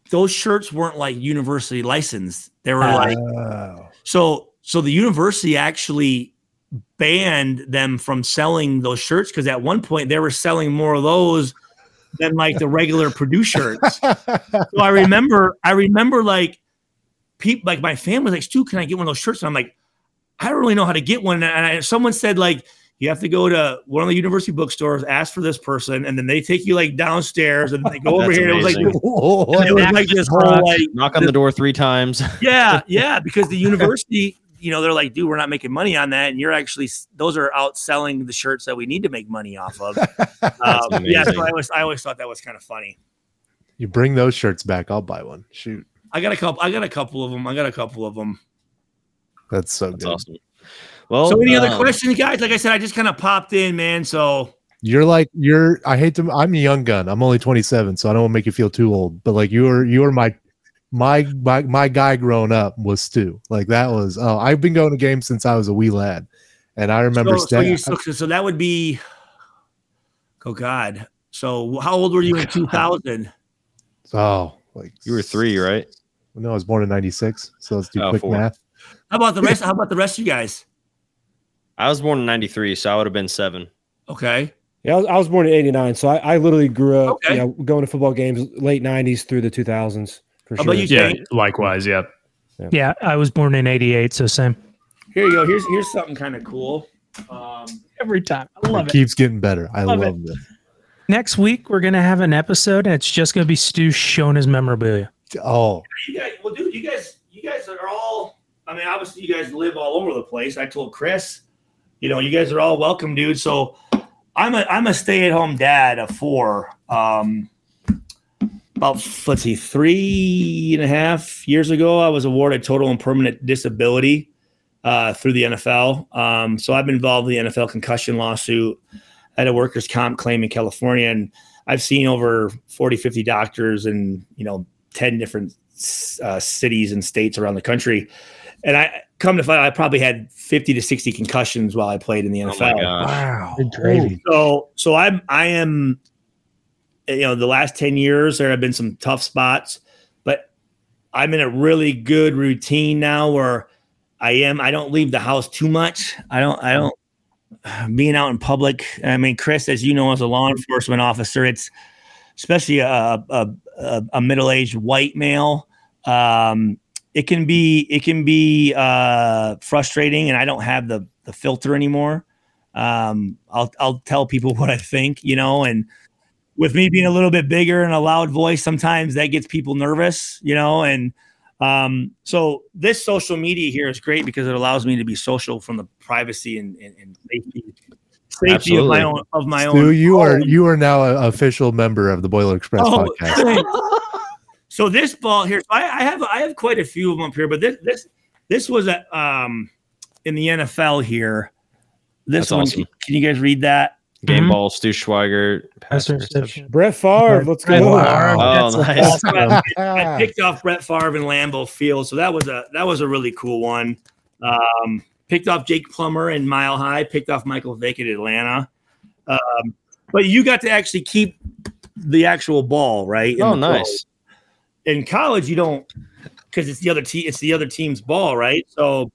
those shirts weren't like university licensed. They were like Oh. so so the university actually banned them from selling those shirts because at one point they were selling more of those than like the regular Purdue shirts. So I remember, I remember like people, like my family was like, Stu, can I get one of those shirts? And I'm like, I don't really know how to get one. And I, someone said like, you have to go to one of the university bookstores, ask for this person, and then they take you like downstairs, and they go over here. And it was like, amazing. and it was like this whole like, knock on the door three times. yeah, yeah, because the university, you know, they're like, dude, we're not making money on that, and you're actually those are outselling the shirts that we need to make money off of. Um, yeah, so. I always, I always thought that was kind of funny. you bring those shirts back, I'll buy one. Shoot, I got a couple. I got a couple of them. I got a couple of them. that's so That's good. awesome. Well, so, oh, any other questions, guys? Like I said, I just kind of popped in, man. So, You're like you're. I hate to. I'm a young gun. I'm only 27, so I don't want to make you feel too old. But like you are, you are my, my, my, my guy growing up was Stu. Like that was. Oh, I've been going to games since I was a wee lad, and I remember. so, so, you, so, so that would be. Oh God! So, how old were you in two thousand? oh, like You were three, right? No, I was born in '96. So let's do Oh, quick four. math. How about the rest? How about the rest of you guys? I was born in '93, so I would have been seven. Okay. Yeah, I was, I was born in '89, so I, I literally grew up Okay. you know, going to football games late '90s through the 2000s. For How sure. about you, Yeah, Jay? likewise. Yeah. Yeah, I was born in '88, so same. Here you go. Here's here's something kind of cool. Um, Every time, I love it it. keeps getting better. I Love love, it. it. Next week, we're gonna have an episode, and it's just gonna be Stu showing his memorabilia. Oh, you guys, well, dude, you guys, you guys are all. I mean, obviously, you guys live all over the place. I told Chris, you know, you guys are all welcome, dude. So, I'm a I'm a stay at home dad of four. Um, about let's see, three and a half years ago, I was awarded total and permanent disability uh, through the NFL. Um, so I've been involved in the NFL concussion lawsuit. at a workers' comp claim in California, and I've seen over 40, 50 doctors in you know 10 different uh, cities and states around the country. And I come to find, I probably had 50 to 60 concussions while I played in the Oh my NFL. gosh. wow, good gravy. So, so I'm, I am, you know, the last 10 years, there have been some tough spots, but I'm in a really good routine now where I am, I don't leave the house too much. I don't, I don't, being out in public. I mean, Chris, as you know, as a law enforcement officer, it's especially a, a, a, a middle-aged white male. Um, it can be, it can be uh, frustrating and I don't have the, the filter anymore. Um i'll i'll tell people what i think you know and with me being a little bit bigger and a loud voice sometimes that gets people nervous you know and um so this social media here is great because it allows me to be social from the privacy and, and, and safety safety of my own of my Stu, own you are you are now an official member of the Boiler Express Oh, podcast. thanks. so this ball here, so I, I have I have quite a few of them up here, but this this this was a um in the NFL here. This That's one, awesome. can you guys read that? Game Mhm. ball, Stu Schweigert. pass Pass interception. interception. Brett Favre, let's Brett go. Favre. Oh, That's nice. awesome. I picked off Brett Favre and Lambeau Field, so that was a that was a really cool one. Um, picked off Jake Plummer in Mile High. Picked off Michael Vick at Atlanta. Um, but you got to actually keep the actual ball, right? Oh, nice. ball. In college, you don't because it's the other team. It's the other team's ball, right? So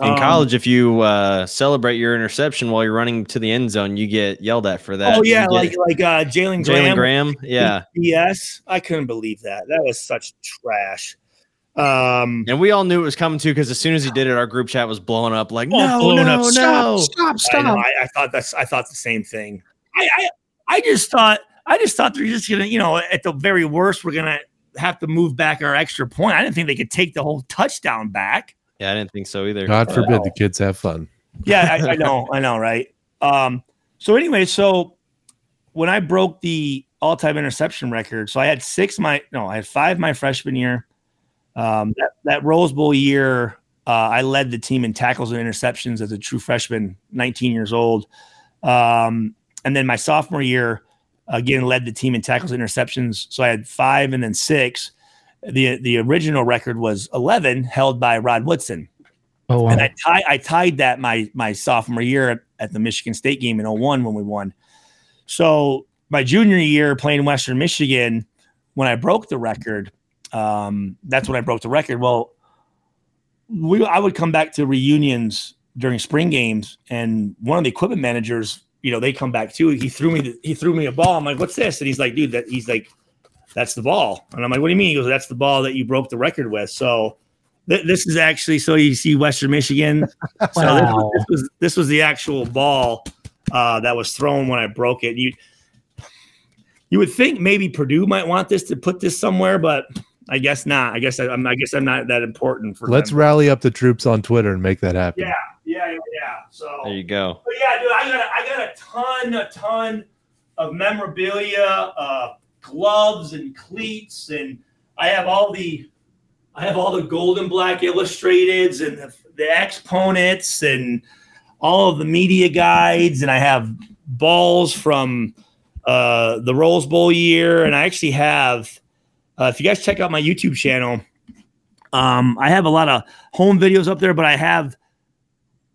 In um, college, if you uh, celebrate your interception while you're running to the end zone, you get yelled at for that. oh yeah, like like uh, Jalen Jalen Graham. Graham. Yeah, Yes, I couldn't believe that. That was such trash. Um, and we all knew it was coming too because as soon as he did it, our group chat was blowing up. Like, Oh, no, blown no, up. no. Stop! Stop! I, Stop! I, I thought that's I thought the same thing. I, I I just thought I just thought they're just gonna you know at the very worst we're gonna have to move back our extra point. I didn't think they could take the whole touchdown back. Yeah, I didn't think so either. God forbid the kids have fun. Yeah, I, I know, I know, right? Um, so anyway, so when I broke the all-time interception record, so I had six my no, I had five my freshman year. Um, that, that Rose Bowl year, uh, I led the team in tackles and interceptions as a true freshman, 19 years old. Um, and then my sophomore year, again, led the team in tackles interceptions. So I had five and then six. The the original record was 11, held by Rod Woodson. Oh, wow. And I, tie, I tied that my my sophomore year at, at the Michigan State game in 01 when we won. So my junior year playing Western Michigan, when I broke the record, um, that's when I broke the record. Well, we I would come back to reunions during spring games, and one of the equipment managers, you know, they come back too. He threw me the, he threw me a ball. I'm like, what's this? And he's like, dude, that he's like, that's the ball. And I'm like, what do you mean? He goes, that's the ball that you broke the record with. So th- this is actually so you see Western Michigan. So this, Wow. this was this was the actual ball uh, that was thrown when I broke it. You you would think maybe Purdue might want this to put this somewhere, but I guess not. I guess I, I'm I guess I'm not that important for Let's them. rally up the troops on Twitter and make that happen. Yeah. So There you go. but yeah, dude, I got a, I got a ton, a ton of memorabilia, uh, gloves and cleats, and I have all the, I have all the gold and black illustrateds and the, the exponents and all of the media guides, and I have balls from uh, the Rose Bowl year, and I actually have. Uh, if you guys check out my YouTube channel, um, I have a lot of home videos up there, but I have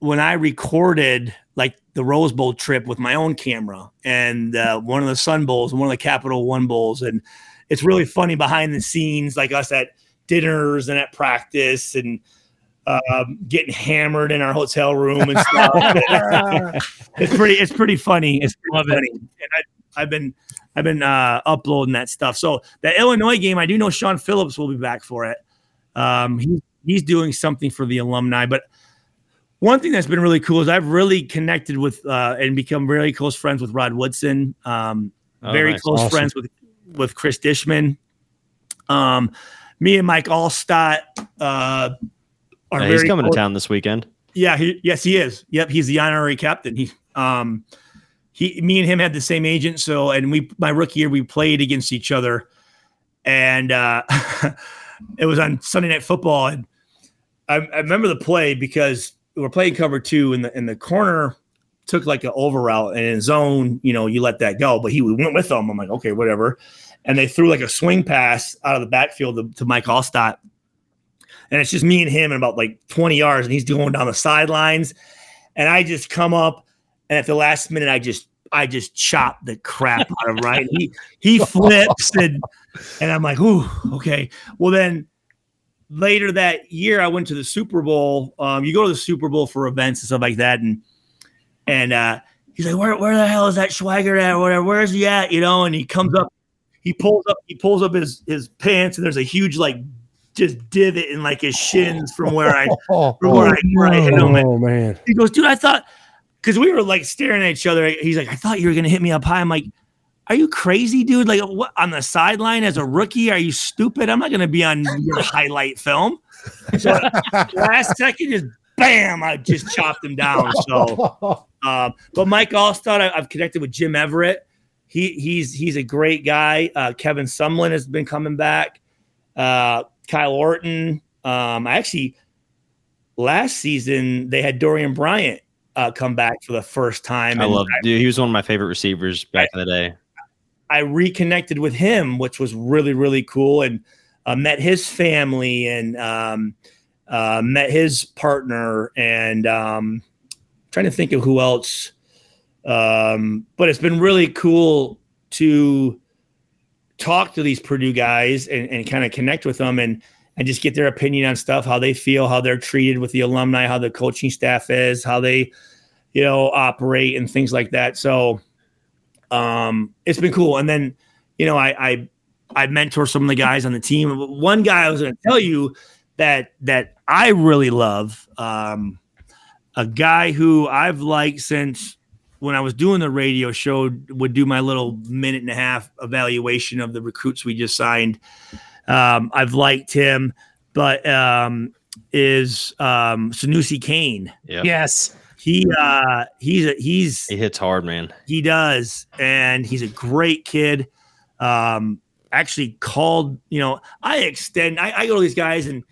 when I recorded like the Rose Bowl trip with my own camera and uh, one of the Sun Bowls and one of the Capital One Bowls. And it's really funny behind the scenes, like us at dinners and at practice and um, getting hammered in our hotel room and stuff. it's pretty, it's pretty funny. It's pretty Love it. funny. And I, I've been, I've been uh, uploading that stuff. So the Illinois game, I do know Shaun Phillips will be back for it. Um, he's he's doing something for the alumni, but one thing that's been really cool is I've really connected with uh, and become really close friends with Rod Woodson. Um, Oh, very nice. close Awesome. friends with with Cris Dishman. Um, me and Mike Alstott uh, are Yeah, very he's coming close- to town this weekend. yeah, he, yes, he is. Yep, he's the honorary captain. He, um, he, me and him had the same agent. So, and we, my rookie year, we played against each other, and uh, it was on Sunday Night Football. And I, I remember the play because we were playing cover two, and the in the corner took like an over route, and in zone, you know, you let that go. But he went with them. I'm like, okay, whatever. And they threw like a swing pass out of the backfield to, to Mike Alstott and it's just me and him in about like 20 yards, and he's going down the sidelines, and I just come up, and at the last minute, I just I just chop the crap out of Ryan. He he flips, and and I'm like, ooh, okay. Well, then later that year, I went to the Super Bowl. Um, you go to the Super Bowl for events and stuff like that, and and uh, he's like, where where the hell is that Schweiger at? Or whatever, where's he at? You know, and he comes up, he pulls up, he pulls up his his pants, and there's a huge like just divot in like his shins from where I Oh, from where I, where I hit him. Oh man. he goes, dude, I thought because we were like staring at each other. He's like, I thought you were gonna hit me up high. I'm like, are you crazy, dude? Like what on the sideline as a rookie? Are you stupid? I'm not gonna be on your highlight film. So last second, just bam, I just chopped him down. So um, but Mike Alstott, I, I've connected with Jim Everett. He he's he's a great guy. Uh, Kevin Sumlin has been coming back. Uh, Kyle Orton. Um, I actually last season they had Dorien Bryant uh, come back for the first time. I and love. Dude, he was one of my favorite receivers back in the day. I reconnected with him, which was really really cool, and uh, met his family and um, uh, met his partner, and um, trying to think of who else. Um, but it's been really cool to talk to these Purdue guys and, and kind of connect with them and and just get their opinion on stuff, how they feel, how they're treated with the alumni, how the coaching staff is, how they, you know, operate and things like that. So um, it's been cool. And then, you know, I, I I mentor some of the guys on the team. One guy I was going to tell you that that I really love, um, a guy who I've liked since when I was doing the radio show. Would do my little minute and a half evaluation of the recruits we just signed. um, I've liked him, but um, is um, Sanoussi Kane. Yeah. Yes. He uh, he's a, he's He hits hard, man. he does, and he's a great kid. Um, actually called, you know, I extend. I, I go to these guys and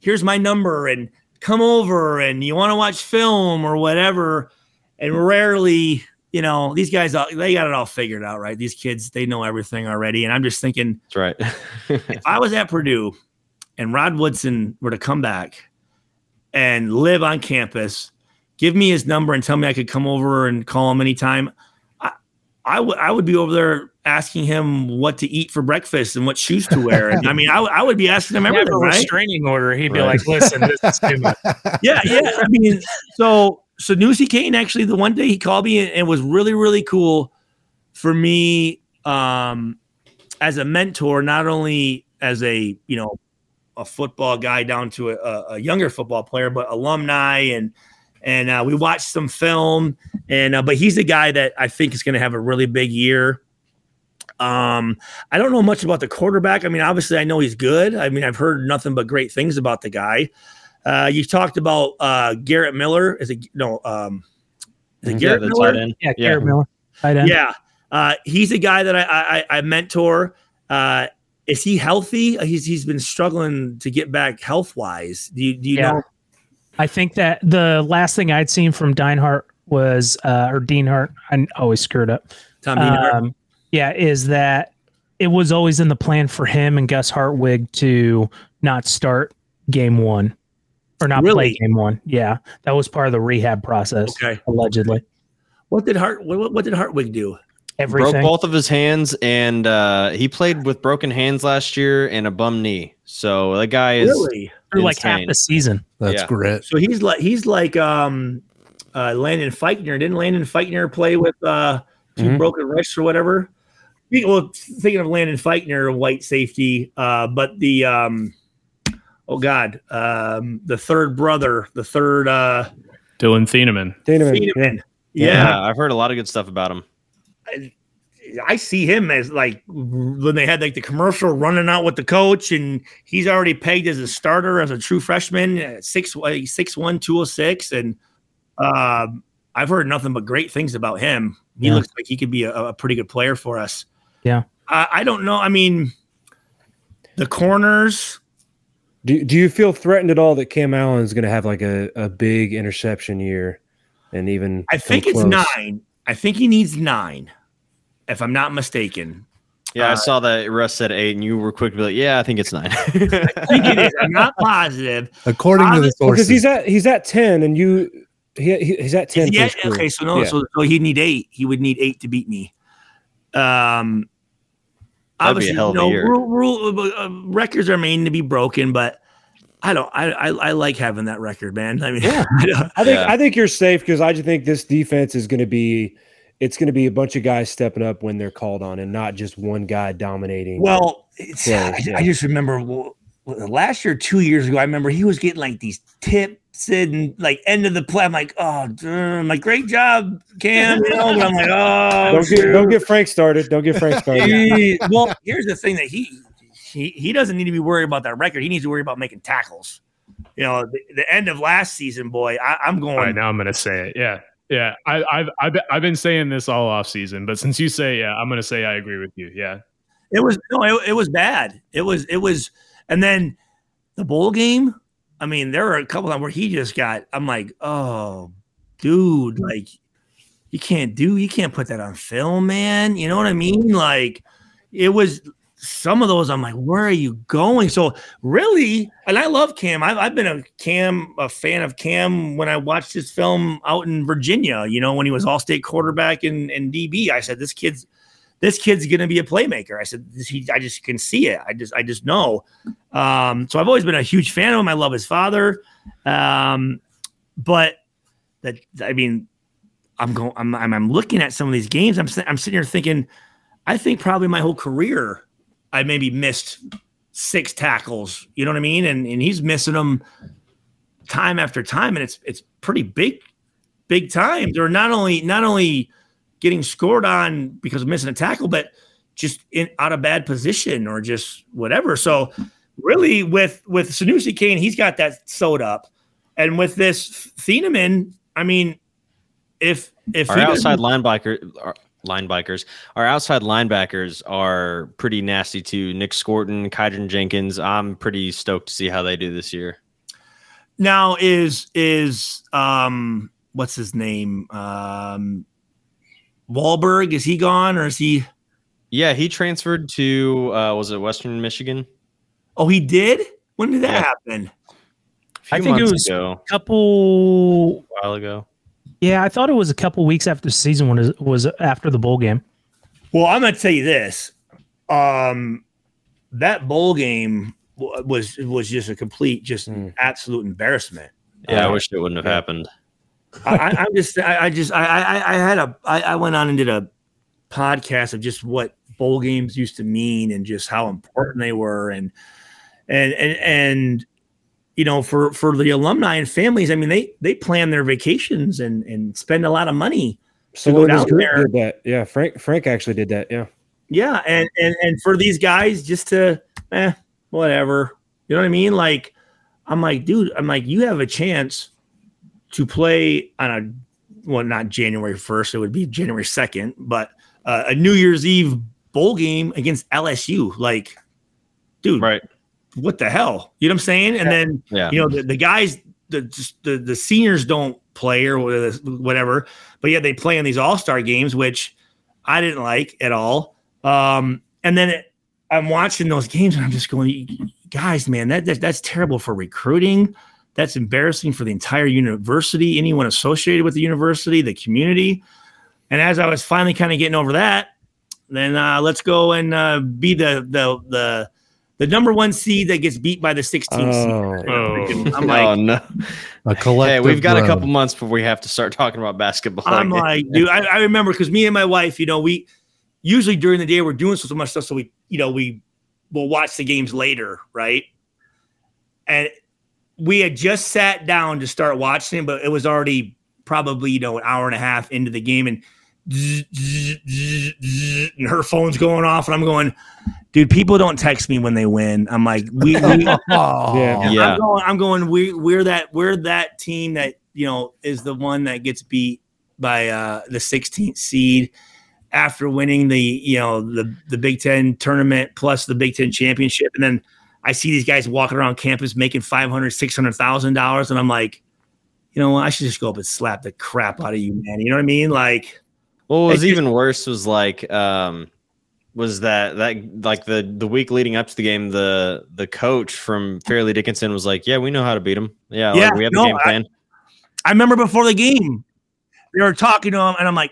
here's my number and come over and you want to watch film or whatever. And rarely, you know, these guys uh, they got it all figured out, right? These kids they know everything already. And I'm just thinking, That's right. if I was at Purdue and Rod Woodson were to come back and live on campus, give me his number and tell me I could come over and call him anytime, I, I would I would be over there asking him what to eat for breakfast and what shoes to wear. And I mean, I, would- I would be asking him everything, right? restraining order. He'd be Right. like, "Listen, this is too much." yeah, yeah. I mean, so so Newsy Kane actually the one day he called me and it was really really cool for me um as a mentor, not only as a you know a football guy down to a, a younger football player, but alumni and and uh, we watched some film and uh, but he's a guy that I think is going to have a really big year. Um, I don't know much about the quarterback. I mean, obviously, I know he's good. I mean, I've heard nothing but great things about the guy. Uh, you talked about uh, Garrett Miller. Is it no? Um, is it Garrett the Miller? tight end. Yeah, Yeah. Garrett Miller. Tight end. Yeah, uh, he's a guy that I I, I mentor. Uh, is he healthy? Uh, He's he's been struggling to get back health wise. Do you do you Yeah. know? I think that the last thing I'd seen from Dienhart was, uh, or Deanhart, I always screwed up. Tom Diener? Um, yeah, is that it was always in the plan for him and Gus Hartwig to not start game one or not play game one. Yeah, that was part of the rehab process, okay. allegedly. What did Hart? What, what did Hartwig do? Everything. Broke both of his hands, and uh, he played with broken hands last year and a bum knee. So that guy is Really? Through like half insane. the season. That's Yeah. grit. So he's like he's like um uh Landon Feichter. Didn't Landon Feichter play with uh 2 Mhm. broken wrists or whatever? Well, thinking of Landon Feichter, white safety, uh, but the um oh god, um the third brother, the third uh Dillon Thieneman. Thieneman, yeah. Thieneman. Yeah. yeah. I've heard a lot of good stuff about him. I see him as like when they had like the commercial running out with the coach, and he's already pegged as a starter as a true freshman, uh, six uh, six one two oh six, and um, I've heard nothing but great things about him. He Yeah. looks like he could be a, a pretty good player for us. Yeah. I, I don't know. I mean, the corners. Do, do you feel threatened at all that Cam Allen is going to have like a, a big interception year and even I come think it's close? nine. I think he needs nine, if I'm not mistaken. Yeah, I Uh, saw that Russ said eight, and you were quick to be like, "Yeah, I think it's nine. I think it is. I'm not positive. According to the Honest- Well, because he's at he's at ten and you he, he- he's at ten. Is he at- okay, so no, Yeah. so, so he'd need eight. He would need eight to beat me. Um, That'd be a obviously, hell of no year. rule, rule uh, records are made to be broken, but I don't. I, I I like having that record, man. I mean, Yeah. I I think Yeah. I think you're safe because I just think this defense is going to be it's going to be a bunch of guys stepping up when they're called on and not just one guy dominating. well, it's, I, yeah. I just remember well, last year, two years ago. I remember he was getting like these tips and like end of the play. I'm like, oh, dude, I'm like, great job, Cam. You know, but I'm like, oh, don't get don't get Frank started. Don't get Frank started. Well, here's the thing that he he he doesn't need to be worried about that record. He needs to worry about making tackles. You know, the, the end of last season, boy, I, I'm going. All right, now I'm going to say it. Yeah. Yeah. I, I've, I've, I've been saying this all off season, but since you say, yeah, I'm going to say I agree with you. Yeah. It was no, it, it was bad. It was it was, and then the bowl game. I mean, there were a couple times where he just got. I'm like, oh, dude, like you can't do, you can't put that on film, man. You know what I mean? Like it was some of those. I'm like, where are you going? So really, and I love Cam. I've, I've been a Cam, a fan of Cam when I watched his film out in Virginia. You know, when he was All State quarterback and and DB. I said, this kid's this kid's going to be a playmaker. I said, this, he, I just can see it. I just, I just know. Um, so I've always been a huge fan of him. I love his father. Um, but that, I mean, I'm going, I'm, I'm, I'm looking at some of these games. I'm, I'm sitting here thinking, I think probably my whole career, I maybe missed six tackles. You know what I mean? And and he's missing them time after time, and it's it's pretty big, big time. They're not only not only getting scored on because of missing a tackle, but just in out of bad position or just whatever. So really with with Sanoussi Kane, he's got that sewed up. And with this Thieneman, I mean, if if our outside linebacker, our linebackers, our outside linebackers are pretty nasty too. Nic Scourton, Kydron Jenkins. I'm pretty stoked to see how they do this year. now is is um what's his name? Um Wahlberg, is he gone or is he Yeah, he transferred to uh, was it Western Michigan? oh he did? When did that Yeah. happen? I think it was- ago, Couple. a while ago. Yeah, I thought it was a couple weeks after the season when it was after the bowl game. Well, I'm gonna tell you this. Um that bowl game was was just a complete, just Mm. absolute embarrassment. Yeah, I Uh, wish it wouldn't have happened. I, I, I'm just, I, I just, I, I, I had a, I, I went on and did a podcast of just what bowl games used to mean and just how important they were, and, and, and, and, you know, for for the alumni and families, I mean, they they plan their vacations and and spend a lot of money. So go down there- did that. Yeah, Frank Frank actually did that. Yeah. Yeah, and and and for these guys just to, eh, whatever, you know what I mean? Like, I'm like, dude, I'm like, you have a chance to play on a, well, not January first, it would be January second, but uh, a New Year's Eve bowl game against LSU. Like, dude, Right. What the hell? You know what I'm saying? And then Yeah. you know the, the guys the, the the seniors don't play or whatever but yet they play in these all-star games which i didn't like at all um and then it, i'm watching those games and i'm just going guys man that, that that's terrible for recruiting that's embarrassing for the entire university anyone associated with the university the community and as i was finally kind of getting over that then uh, let's go and uh, be the the the the number one seed that gets beat by the 16th Oh. seed. Oh. I'm like, oh no! A collective. Hey, we've got a couple months before we have to start talking about basketball. I'm again. like, dude, I, I remember because me and my wife, you know, we usually during the day we're doing so, so much stuff, so we, you know, we will watch the games later, right? And we had just sat down to start watching, but it was already probably you know an hour and a half into the game, and and her phone's going off, and I'm going, dude, people don't text me when they win. I'm like, we, we Yeah. Yeah. I'm going, I'm going we we're that we're that team that you know is the one that gets beat by uh the 16th seed after winning the you know the the Big 10 tournament plus the Big 10 championship and then I see these guys walking around campus making 500 600,000 dollars and I'm like you know what I should just go up and slap the crap out of you man you know what I mean like What was even worse was like um was that that like the the week leading up to the game the the coach from Fairleigh Dickinson was like, "Yeah, we know how to beat him. Yeah, Yeah, like, we have no, a game I- plan." I remember before the game, they were talking to him, and I'm like,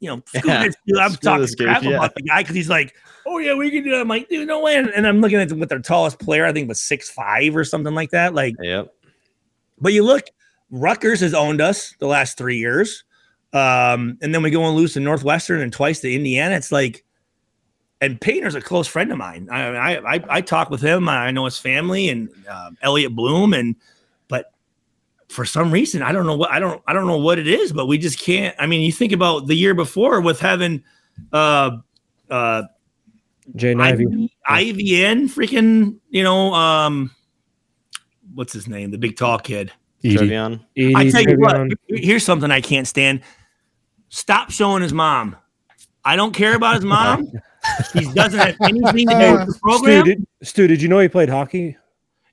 you know, Yeah. I'm talking crap yeah. about the guy because he's like, oh yeah, we can do it. I'm like, dude, no way. And, and I'm looking at what their tallest player, I think was six five or something like that. Like, Yep. but you look, Rutgers has owned us the last three years, um, and then we go and lose to Northwestern and twice to Indiana. It's like. And Painter's a close friend of mine. I I, I, I talk with him. I know his family and um, Elliot Bloom, and but for some reason I don't know what I don't I don't know what it is, but we just can't. I mean, you think about the year before with having uh uh Jaden Ivey. IVN freaking you know um what's his name the big tall kid. Edey. Edey, I tell you what, here's something I can't stand. Stop showing his mom. I don't care about his mom. he doesn't have anything to do with the Stu program. did, Stu, did you know he played hockey?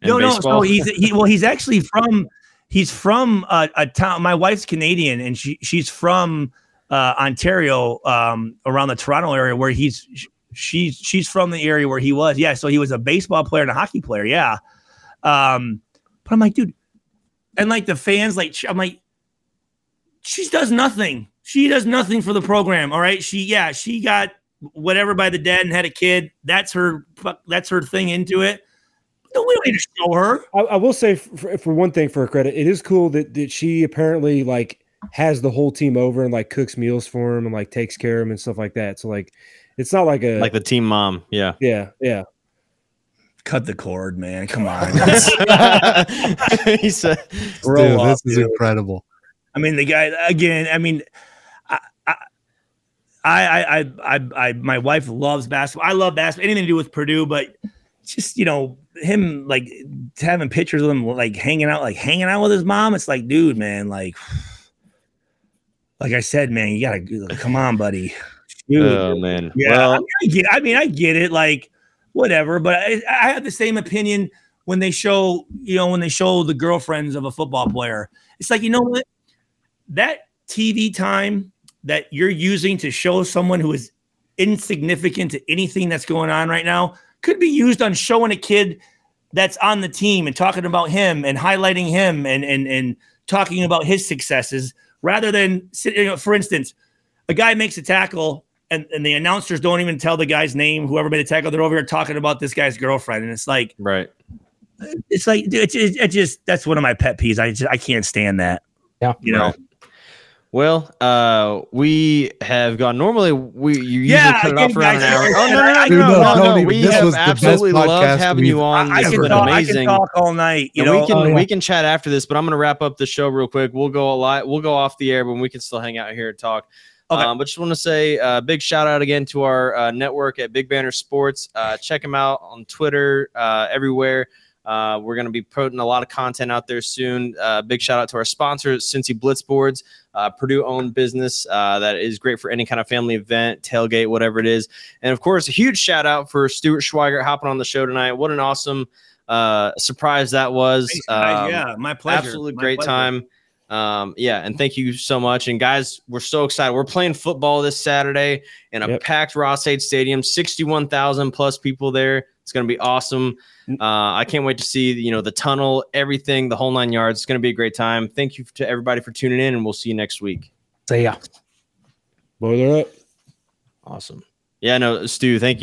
no, no. So he's he, well, he's actually from he's from a, a town. My wife's Canadian, and she she's from uh, Ontario, um, around the Toronto area, where he's she's she's from the area where he was. Yeah, so he was a baseball player and a hockey player. Yeah, um, but I'm like, dude, and like the fans, like I'm like, she does nothing. She does nothing for the program. All right, she yeah, she got whatever by the dead and had a kid. That's her. That's her thing into it. No, we don't need to show her. I, I will say, for, for one thing, for her credit, it is cool that, that she apparently like has the whole team over and like cooks meals for him and like takes care of him and stuff like that. So like, it's not like a like the team mom. Yeah. yeah yeah. Cut the cord, man. Come on. he said, Grow Dude, up, this is dude. incredible. I mean, the guy again. I mean, I, I, I, I, my wife loves basketball. I love basketball, anything to do with Purdue, but just you know him like having pictures of him like hanging out, like hanging out with his mom. It's like, dude, man, like, like I said, man, you gotta come on, buddy. Dude. Oh man. Yeah, Well, I, mean, I get. I mean, I get it. Like, whatever. But I, I have the same opinion when they show, you know, when they show the girlfriends of a football player. It's like, you know what? That TV time that you're using to show someone who is insignificant to anything that's going on right now could be used on showing a kid that's on the team and talking about him and highlighting him and and and talking about his successes rather than sit- you know, for instance, a guy makes a tackle and, and the announcers don't even tell the guy's name, whoever made the tackle, they're over here talking about this guy's girlfriend. And it's like, right. it's like, it, it, it just, that's one of my pet peeves. I just, I can't stand that. Yeah. You know? Right. Well, uh, we have gone. Normally, we you usually Yeah, cut it off around an hour. Oh no, no, no, Dude, no, no, no, no! We this have was the best absolutely loved having you on. I, I This can has been talk, I amazing. can talk all night. You And know, we can Oh, yeah. we can chat after this, but I'm gonna wrap up the show real quick. We'll go a lot. We'll go off the air, but we can still hang out here and talk. Okay. Um, but just want to say a uh, big shout out again to our uh, network at Big Banner Sports. Uh, check them out on Twitter, uh, everywhere. Uh, we're going to be putting a lot of content out there soon. Uh, big shout out to our sponsor, Cincy Blitz Boards, uh, Purdue owned business uh, that is great for any kind of family event, tailgate, whatever it is. And of course, a huge shout out for Stuart Schweigert hopping on the show tonight. What an awesome uh, surprise that was. Thanks. Um, yeah, my pleasure. Absolutely great pleasure. time. Um, yeah, and thank you so much. And guys, we're so excited. We're playing football this Saturday in a Yep. packed Ross-Ade Stadium, 61,000 plus people there. It's going to be awesome. Mm. Uh, I can't wait to see, you know, the tunnel, everything, the whole nine yards. It's going to be a great time. Thank you to everybody for tuning in, and we'll see you next week. So yeah. Boiler up. Awesome. Yeah, no, Stu, thank you.